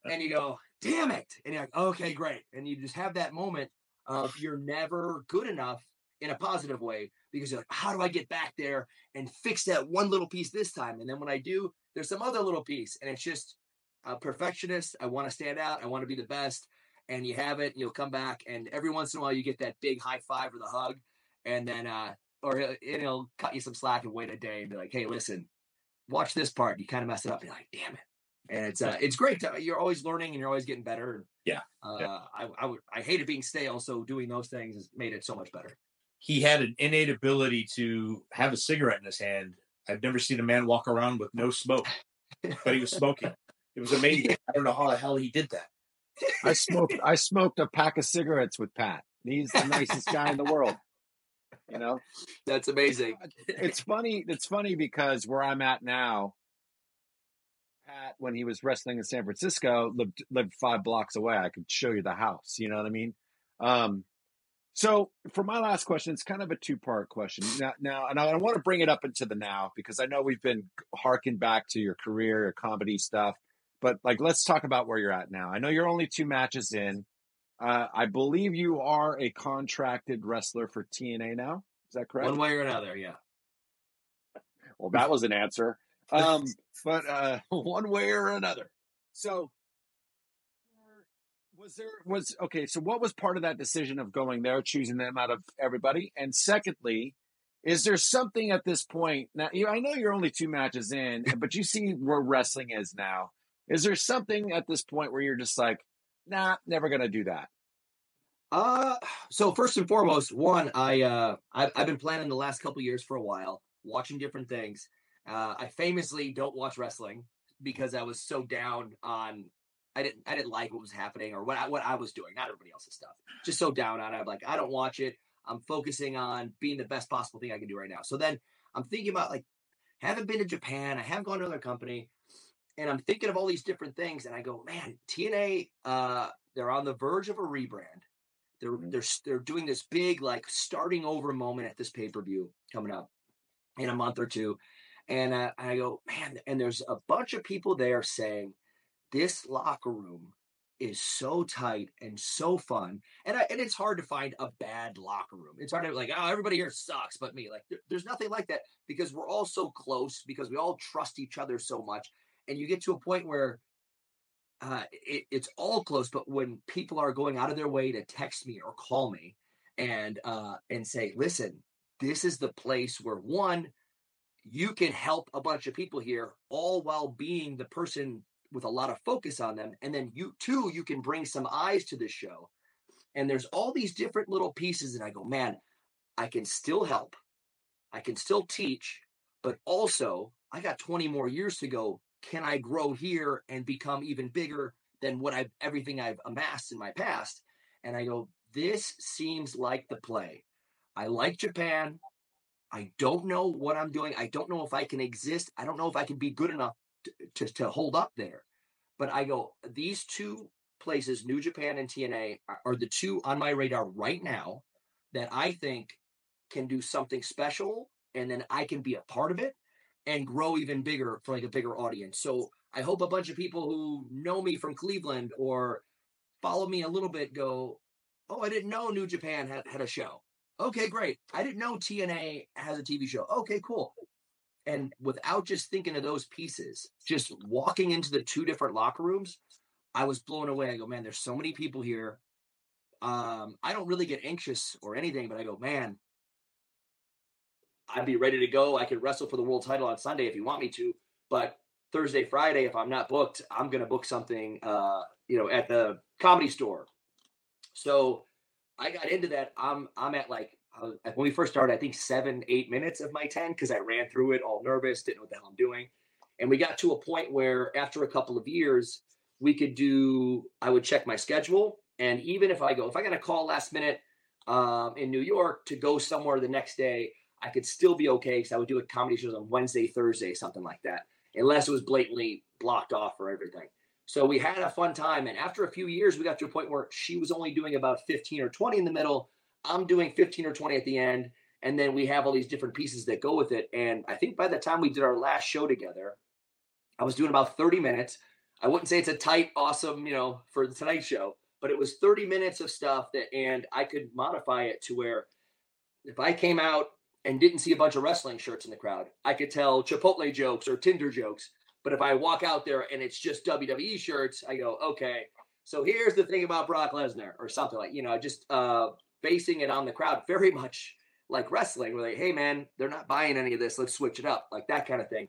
and you go, "Damn it!" and you're like, "Okay, great," and you just have that moment of you're never good enough in a positive way because you're like, "How do I get back there and fix that one little piece this time?" And then when I do, there's some other little piece, and it's just a perfectionist. I want to stand out. I want to be the best. And you have it. You'll come back, and every once in a while, you get that big high five or the hug, and then, uh, or he'll, and he'll cut you some slack and wait a day and be like, "Hey, listen, watch this part." You kind of mess it up. And you're like, "Damn it!" And it's uh, it's great. To, you're always learning, and you're always getting better. Yeah. Uh, Yeah. I I would I hated being stale, so doing those things has made it so much better. He had an innate ability to have a cigarette in his hand. I've never seen a man walk around with no smoke, but he was smoking. It was [LAUGHS] amazing. I don't know how the hell he did that. I smoked I smoked a pack of cigarettes with Pat. He's the nicest guy in the world. You know, that's amazing. it's funny. It's funny because where I'm at now, Pat, when he was wrestling in San Francisco, lived lived five blocks away. I could show you the house. You know what I mean? Um, so for my last question, it's kind of a two part question. Now, now, and I want to bring it up into the now because I know we've been harking back to your career, your comedy stuff, but like, let's talk about where you're at now. I know you're only two matches in. Uh, I believe you are a contracted wrestler for TNA now. Is that correct? One way or another, yeah. Well, that was an answer. Um, but uh, [LAUGHS] one way or another. So was there was okay so what was part of that decision of going there choosing them out of everybody? And secondly is there something at this point now you i know you're only two matches in [LAUGHS] but you see where wrestling is now. Is there something at this point where you're just like nah never gonna do that? Uh so first and foremost one i uh i've, I've been planning the last couple years for a while watching different things. Uh i famously don't watch wrestling because i was so down on I didn't I didn't like what was happening or what I, what I was doing, not everybody else's stuff. Just so down on it. I'm like, I don't watch it. I'm focusing on being the best possible thing I can do right now. So then I'm thinking about like, haven't been to Japan. I haven't gone to another company, and I'm thinking of all these different things. And I go, man, TNA, uh, they're on the verge of a rebrand. They're mm-hmm. they're they're doing this big like starting over moment at this pay per view coming up in a month or two. And uh, I go, man, and there's a bunch of people there saying this locker room is so tight and so fun. And I, and it's hard to find a bad locker room. It's hard to like, oh, everybody here sucks but me. Like there, there's nothing like that because we're all so close because we all trust each other so much. And you get to a point where uh, it, it's all close, but when people are going out of their way to text me or call me and uh, and say, listen, this is the place where one, you can help a bunch of people here, all while being the person with a lot of focus on them. And then you too, you can bring some eyes to the show. And there's all these different little pieces. And I go, man, I can still help. I can still teach, but also I got 20 more years to go. Can I grow here and become even bigger than what I've everything I've amassed in my past? And I go, this seems like the play. I like Japan. I don't know what I'm doing. I don't know if I can exist. I don't know if I can be good enough to, to, hold up there. But I go, these two places, New Japan and TNA, are, the two on my radar right now that I think can do something special and then I can be a part of it and grow even bigger for like a bigger audience. So I hope a bunch of people who know me from Cleveland or follow me a little bit go, Oh, I didn't know New Japan had, had a show. Okay, great. I didn't know TNA has a TV show. Okay, cool. And without just thinking of those pieces, just walking into the two different locker rooms, I was blown away. I go, man, there's so many people here. Um, I don't really get anxious or anything, but I go, man, I'd be ready to go. I could wrestle for the world title on Sunday if you want me to, but Thursday, Friday, if I'm not booked, I'm going to book something, uh, you know, at the comedy store. So I got into that. I'm I'm at like was, when we first started, I think seven, eight minutes of my 10 because I ran through it all nervous, didn't know what the hell I'm doing. And we got to a point where after a couple of years, we could do, I would check my schedule. And even if I go, if I got a call last minute um, in New York to go somewhere the next day, I could still be okay because I would do a comedy shows on Wednesday, Thursday, something like that, unless it was blatantly blocked off for everything. So we had a fun time. And after a few years, we got to a point where she was only doing about 15 or 20 in the middle I'm doing 15 or 20 at the end. And then we have all these different pieces that go with it. And I think by the time we did our last show together, I was doing about 30 minutes. I wouldn't say it's a tight, awesome, you know, for the Tonight Show, but it was 30 minutes of stuff that, and I could modify it to where if I came out and didn't see a bunch of wrestling shirts in the crowd, I could tell Chipotle jokes or Tinder jokes. But if I walk out there and it's just WWE shirts, I go, okay. So here's the thing about Brock Lesnar or something like, you know, just uh, basing it on the crowd very [LAUGHS] much like wrestling, where like, hey man, they're not buying any of this. Let's switch it up, like that kind of thing.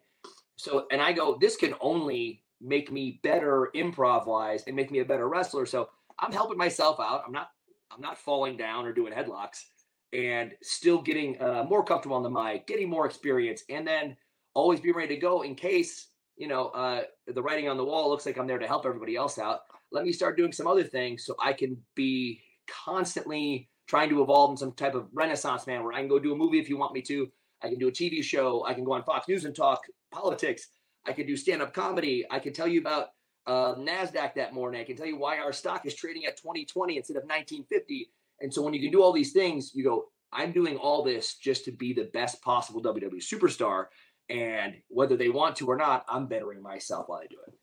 So, and I go, this can only make me better improv wise and make me a better wrestler. So I'm helping myself out. I'm not, I'm not falling down or doing headlocks, and still getting uh, more comfortable on the mic, getting more experience, and then always be ready to go in case you know uh, the writing on the wall looks like I'm there to help everybody else out let me start doing some other things so I can be constantly trying to evolve in some type of renaissance man where I can go do a movie if you want me to. I can do a TV show. I can go on Fox News and talk politics. I can do stand up comedy. I can tell you about uh, NASDAQ that morning. I can tell you why our stock is trading at 2020 instead of 1950. And so when you can do all these things, you go, I'm doing all this just to be the best possible WWE superstar. And whether they want to or not, I'm bettering myself while I do it.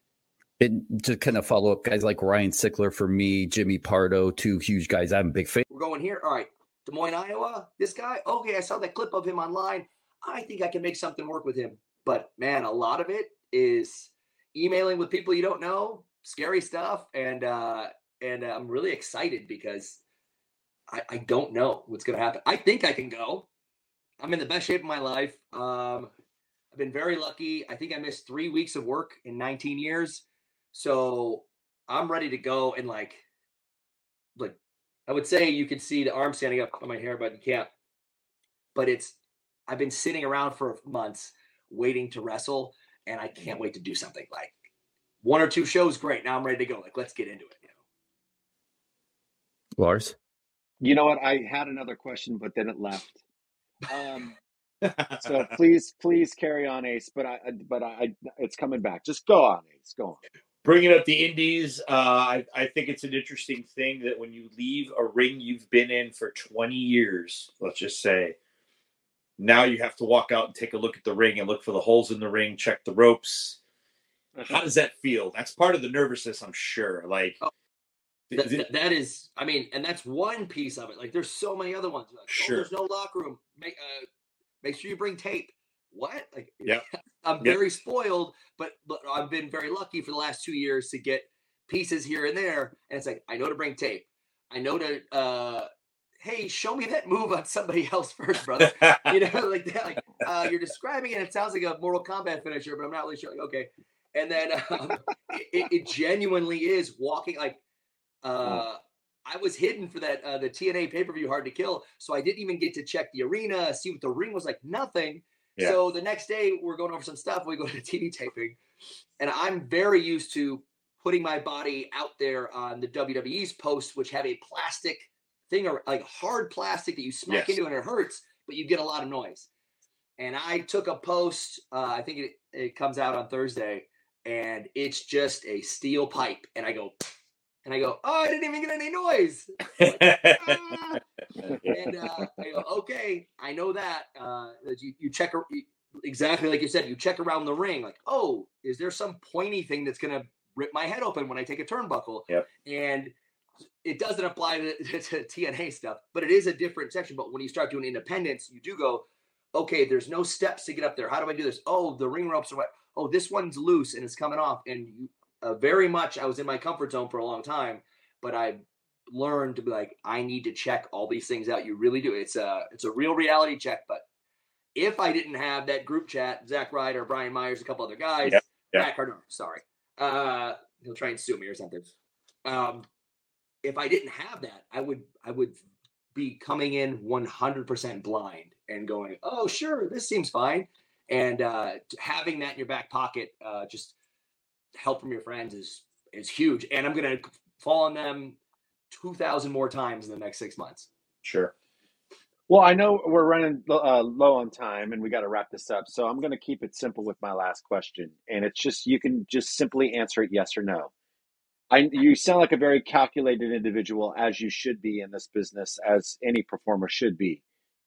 And to kind of follow up, guys like Ryan Sickler for me, Jimmy Pardo, two huge guys. I'm a big fan. We're going here. All right. Des Moines, Iowa. This guy. Okay, I saw that clip of him online. I think I can make something work with him. But man, a lot of it is emailing with people you don't know, scary stuff, and uh, and I'm really excited because I, I don't know what's going to happen. I think I can go. I'm in the best shape of my life. Um, I've been very lucky. I think I missed three weeks of work in 19 years, so I'm ready to go. And like, like I would say, you could see the arm standing up on my hair, but you can't. But it's I've been sitting around for months waiting to wrestle, and I can't wait to do something like one or two shows. Great, now I'm ready to go. Like, let's get into it. You know? Lars. You know what? I had another question, but then it left. Um, [LAUGHS] so please, please carry on, Ace. But I, but I, it's coming back. Just go on, Ace. Go on. Bringing up the indies, uh, I, I think it's an interesting thing that when you leave a ring you've been in for 20 years, let's just say, now you have to walk out and take a look at the ring and look for the holes in the ring, check the ropes. How does that feel? That's part of the nervousness, I'm sure. Like, oh, that, that, that is, I mean, and that's one piece of it. Like, there's so many other ones. Like, sure. Oh, there's no locker room. Make uh, make sure you bring tape. What? Like, [LAUGHS] yeah, I'm very yep. spoiled, but but I've been very lucky for the last two years to get pieces here and there. And it's like I know to bring tape. I know to uh, hey, show me that move on somebody else first, brother. [LAUGHS] you know, like that. Like uh, you're describing it. It sounds like a Mortal Kombat finisher, but I'm not really sure. Like, okay. And then [LAUGHS] um, it, it, genuinely is walking like uh, I was hidden for that uh, the TNA pay per view Hard to Kill, so I didn't even get to check the arena, see what the ring was like. Nothing. Yeah. So the next day we're going over some stuff. We go to [LAUGHS] TV taping, and I'm very used to putting my body out there on the WWE's posts, which have a plastic thing or like hard plastic that you smack yes. into and it hurts, but you get a lot of noise. And I took a post, uh, I think it, it comes out on Thursday, and it's just a steel pipe. And I go, and I go, oh, I didn't even get any noise. Like, [LAUGHS] ah. And uh, I go, okay, I know that. Uh, you, you check exactly like you said, you check around the ring, like, oh, is there some pointy thing that's gonna rip my head open when I take a turnbuckle? Yep. And it doesn't apply to, [LAUGHS] to, TNA stuff, but it is a different section. But when you start doing independence, you do go, okay, there's no steps to get up there. How do I do this? Oh, the ring ropes are what? Oh, this one's loose and it's coming off. And you, uh, very much, I was in my comfort zone for a long time, but I learned to be like, I need to check all these things out. You really do. It's a it's a real reality check. But if I didn't have that group chat, Zack Ryder, Brian Myers, a couple other guys, yep, yep. Matt Cardona, sorry, uh, he'll try and sue me or something. Um, if I didn't have that, I would I would be coming in 100% blind and going, oh sure, this seems fine, and uh, having that in your back pocket, uh, just help from your friends is is huge. And I'm gonna fall on them two thousand more times in the next six months. Sure. Well, I know we're running uh, low on time and we got to wrap this up. So I'm going to keep it simple with my last question. And it's just, you can just simply answer it yes or no. I, you sound like a very calculated individual, as you should be in this business, as any performer should be.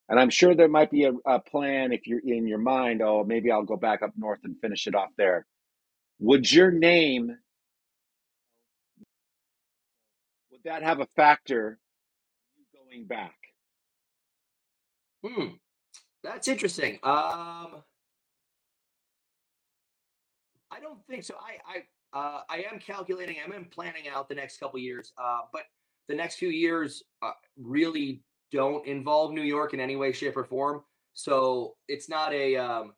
And I'm sure there might be a, a plan if you're in your mind, oh, maybe I'll go back up north and finish it off there. Would your name would that have a factor going back? Hmm. That's interesting. Um I don't think so. I I uh, I am calculating. I'm planning out the next couple years, uh, but the next few years uh, really don't involve New York in any way, shape, or form. So it's not a um,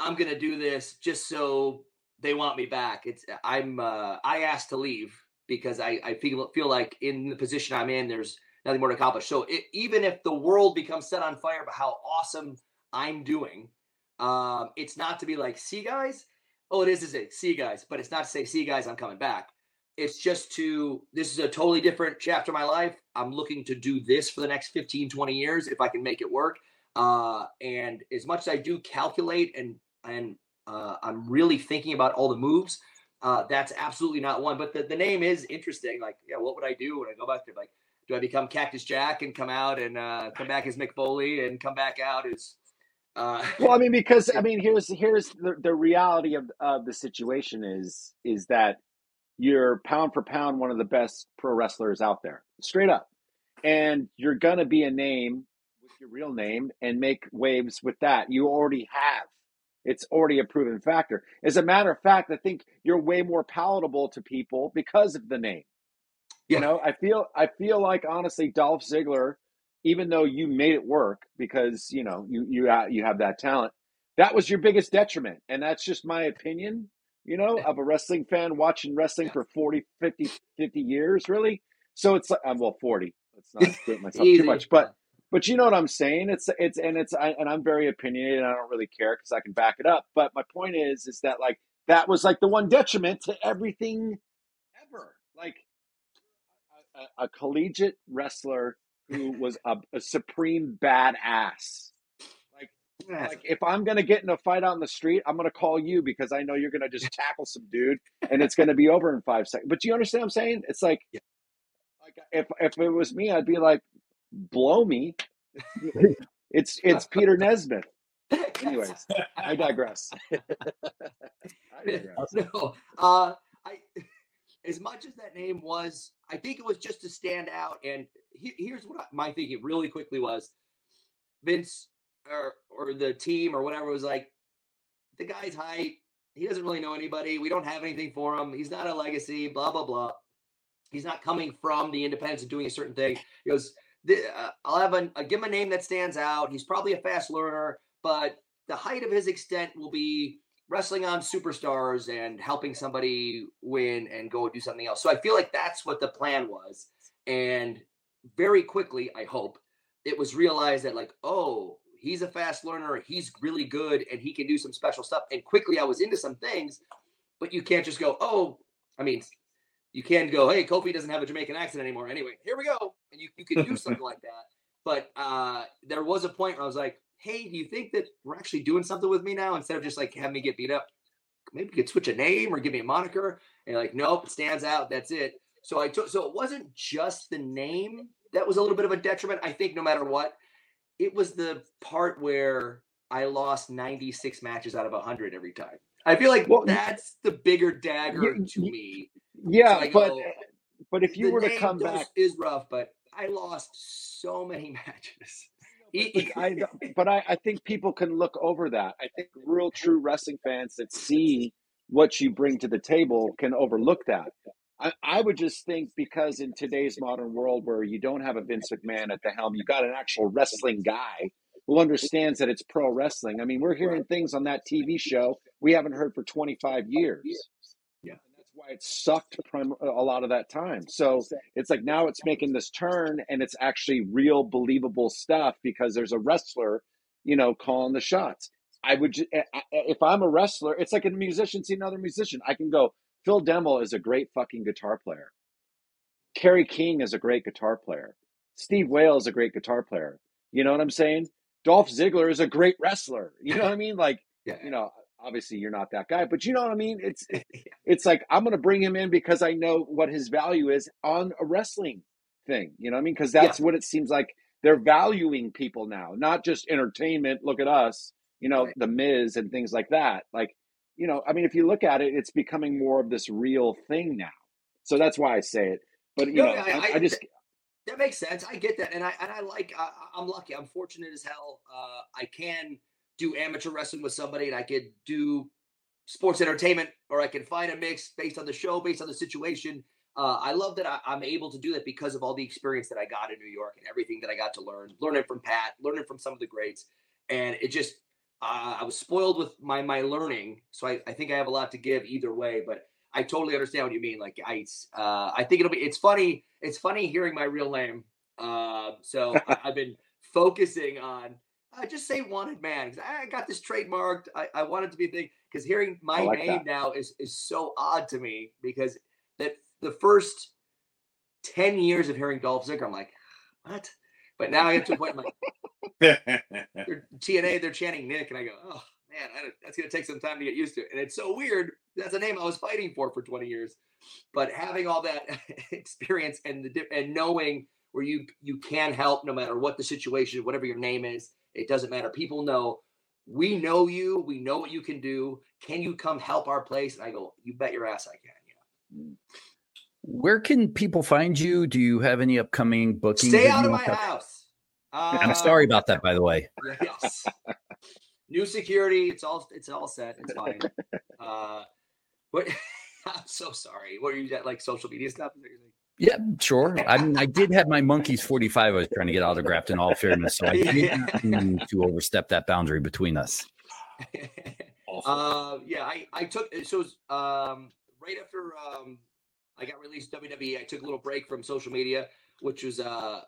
I'm going to do this just so they want me back. It's I'm uh, I asked to leave because I I feel feel like in the position I'm in, there's nothing more to accomplish. So it, even if the world becomes set on fire by how awesome I'm doing, um, it's not to be like, see guys, oh, it is to say, see guys, but it's not to say, see guys, I'm coming back. it's just to this is a totally different chapter of my life. I'm looking to do this for the next 15, 20 years if I can make it work. Uh, and as much as I do calculate and and uh, I'm really thinking about all the moves, uh, that's absolutely not one. But the, the name is interesting. Like, yeah, what would I do when I go back there? Like, do I become Cactus Jack and come out and uh, come back as Mick Foley and come back out as uh, well, I mean, because I [LAUGHS] mean, here's here's the, the reality of of the situation is is that you're pound for pound one of the best pro wrestlers out there, straight up, and you're gonna be a name with your real name and make waves with that. You already have. It's already a proven factor. As a matter of fact, I think you're way more palatable to people because of the name. You know, I feel I feel like honestly, Dolph Ziggler, even though you made it work because you know you you you have that talent, that was your biggest detriment, and that's just my opinion. You know, of a wrestling fan watching wrestling for 40, 50, 50 years, really. So it's like I'm well, forty. Let's not split myself too much, but but you know what I'm saying? It's it's and it's I, and I'm very opinionated. and I don't really care because I can back it up. But my point is, is that like that was like the one detriment to everything ever. Like a, a collegiate wrestler who was a, a supreme badass. Like, like if I'm gonna get in a fight out in the street, I'm gonna call you because I know you're gonna just [LAUGHS] tackle some dude and it's gonna be over in five seconds. But do you understand what I'm saying? It's like, like if if it was me, I'd be like, blow me. it's it's Peter Nesmith. Anyways, I digress. [LAUGHS] I digress. [LAUGHS] No, uh, I as much as that name was, I think it was just to stand out. And he, here's what I, my thinking really quickly was: Vince or or the team or whatever was like, the guy's height. He doesn't really know anybody. We don't have anything for him. He's not a legacy. Blah blah blah. He's not coming from the independence and doing a certain thing. He goes, Uh, I'll have a, a uh, give him a name that stands out. He's probably a fast learner, but the height of his extent will be wrestling on superstars and helping somebody win and go do something else. So I feel like that's what the plan was. And very quickly, I hope it was realized that like, oh, he's a fast learner, he's really good, and he can do some special stuff. And quickly, I was into some things, but you can't just go, oh, I mean, you can go, hey, Kofi doesn't have a Jamaican accent anymore. Anyway, here we go, and you you can do something like that. But uh, there was a point where I was like, hey, do you think that we're actually doing something with me now instead of just like having me get beat up? Maybe you could switch a name or give me a moniker. And like, nope, it stands out. That's it. So I took. So it wasn't just the name that was a little bit of a detriment. I think no matter what, it was the part where I lost 96 matches out of 100 every time. I feel like well, that's the bigger dagger to me. Yeah, so but go, but if you were to come back, is rough. But I lost so many [LAUGHS] matches. I, but I, I think people can look over that. I think real true wrestling fans that see what you bring to the table can overlook that. I, I would just think because in today's modern world where you don't have a Vince McMahon at the helm, you got an actual wrestling guy who understands that it's pro wrestling. I mean, we're hearing things on that TV show we haven't heard for 25 years why it sucked prim- a lot of that time. So it's like now it's making this turn and it's actually real believable stuff because there's a wrestler, you know, calling the shots. I would, if I'm a wrestler, it's like a musician seeing another musician. I can go, Phil Demmel is a great fucking guitar player. Kerry King is a great guitar player. Steve Wales is a great guitar player. You know what I'm saying? Dolph Ziggler is a great wrestler. You know what I mean? Like, yeah. you know, obviously you're not that guy, but you know what I mean? It's [LAUGHS] it's like I'm going to bring him in because I know what his value is on a wrestling thing. You know what I mean? Because that's yeah. what it seems like they're valuing people now, not just entertainment. Look at us, you know, right. the Miz and things like that. Like, you know, I mean, if you look at it, it's becoming more of this real thing now. So that's why I say it. But you no, know, I, I, I just. That makes sense. I get that, and I and I like. I, I'm lucky. I'm fortunate as hell. Uh, I can do amateur wrestling with somebody and I could do sports entertainment or I can find a mix based on the show, based on the situation. Uh, I love that I, am able to do that because of all the experience that I got in New York and everything that I got to learn, learning from Pat, learning from some of the greats. And it just, uh, I was spoiled with my, my learning. So I, I think I have a lot to give either way, but I totally understand what you mean. Like I, uh, I think it'll be, it's funny. It's funny hearing my real name. Uh, so I, I've been focusing on I just say wanted man because I got this trademarked. I, I want it to be a thing because hearing my like name that. now is is so odd to me because that the first 10 years of hearing Dolph Ziggler, I'm like, what? But now I get to a point, I'm like, [LAUGHS] they're, TNA, they're chanting Nic, and I go, oh man, I, that's gonna take some time to get used to. And it's so weird. That's a name I was fighting for for 20 years. But having all that [LAUGHS] experience and the and knowing where you you can help no matter what the situation, whatever your name is, it doesn't matter. People know we know you, we know what you can do. Can you come help our place? And I go, you bet your ass I can. Yeah. Where can people find you? Do you have any upcoming bookings? Stay out of my house. Uh, I'm sorry about that, by the way. [LAUGHS] Yes. New security. It's all. It's all set. It's fine. [LAUGHS] Uh, what? [LAUGHS] I'm so sorry. What are you at? Like social media stuff? Yeah, sure. I mean, I did have my Monkees 45 I was trying to get autographed in all fairness. So I did not need to overstep that boundary between us. [LAUGHS] uh, yeah, I, I took so um, right after um, I got released WWE. I took a little break from social media, which was uh,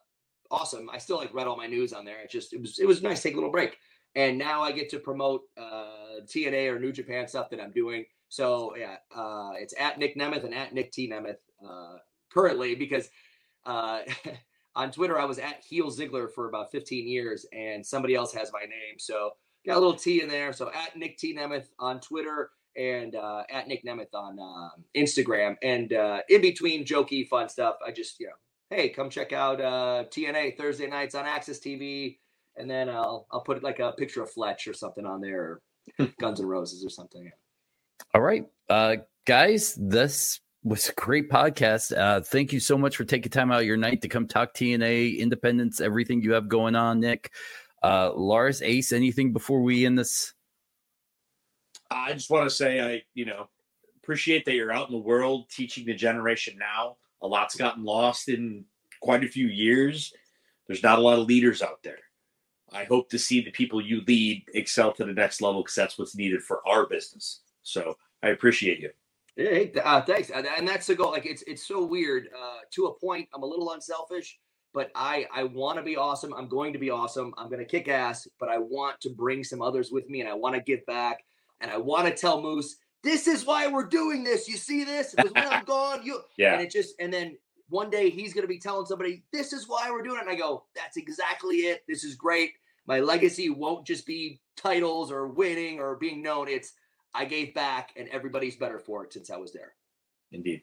awesome. I still like read all my news on there. It just it was it was nice to take a little break. And now I get to promote uh, TNA or New Japan stuff that I'm doing. So yeah, uh, it's at Nic Nemeth and at Nic T Nemeth uh, currently because uh, [LAUGHS] on Twitter I was at Heel Ziggler for about 15 years, and somebody else has my name. So got a little T in there. So at Nic T Nemeth on Twitter and uh, at Nic Nemeth on um, Instagram. And uh, in between jokey, fun stuff, I just, you know, hey, come check out uh, TNA Thursday nights on AXS TV. And then I'll I'll put like a picture of Fletch or something on there, or Guns and Roses or something. All right, uh, guys, this was a great podcast. Uh, thank you so much for taking time out of your night to come talk TNA, independence, everything you have going on, Nic. Uh, Lars, Ace, anything before we end this? I just want to say I, you know, appreciate that you're out in the world teaching the generation now. A lot's gotten lost in quite a few years. There's not a lot of leaders out there. I hope to see the people you lead excel to the next level because that's what's needed for our business. So I appreciate you. Hey, uh, thanks. And that's the goal. Like it's it's so weird. Uh, to a point, I'm a little unselfish, but I I want to be awesome. I'm going to be awesome. I'm going to kick ass, but I want to bring some others with me, and I want to give back and I want to tell Moose, this is why we're doing this. You see this? Because when I'm [LAUGHS] gone, you yeah. And it just and then one day he's gonna be telling somebody, this is why we're doing it. And I go, that's exactly it. This is great. My legacy won't just be titles or winning or being known. It's I gave back and everybody's better for it since I was there. Indeed.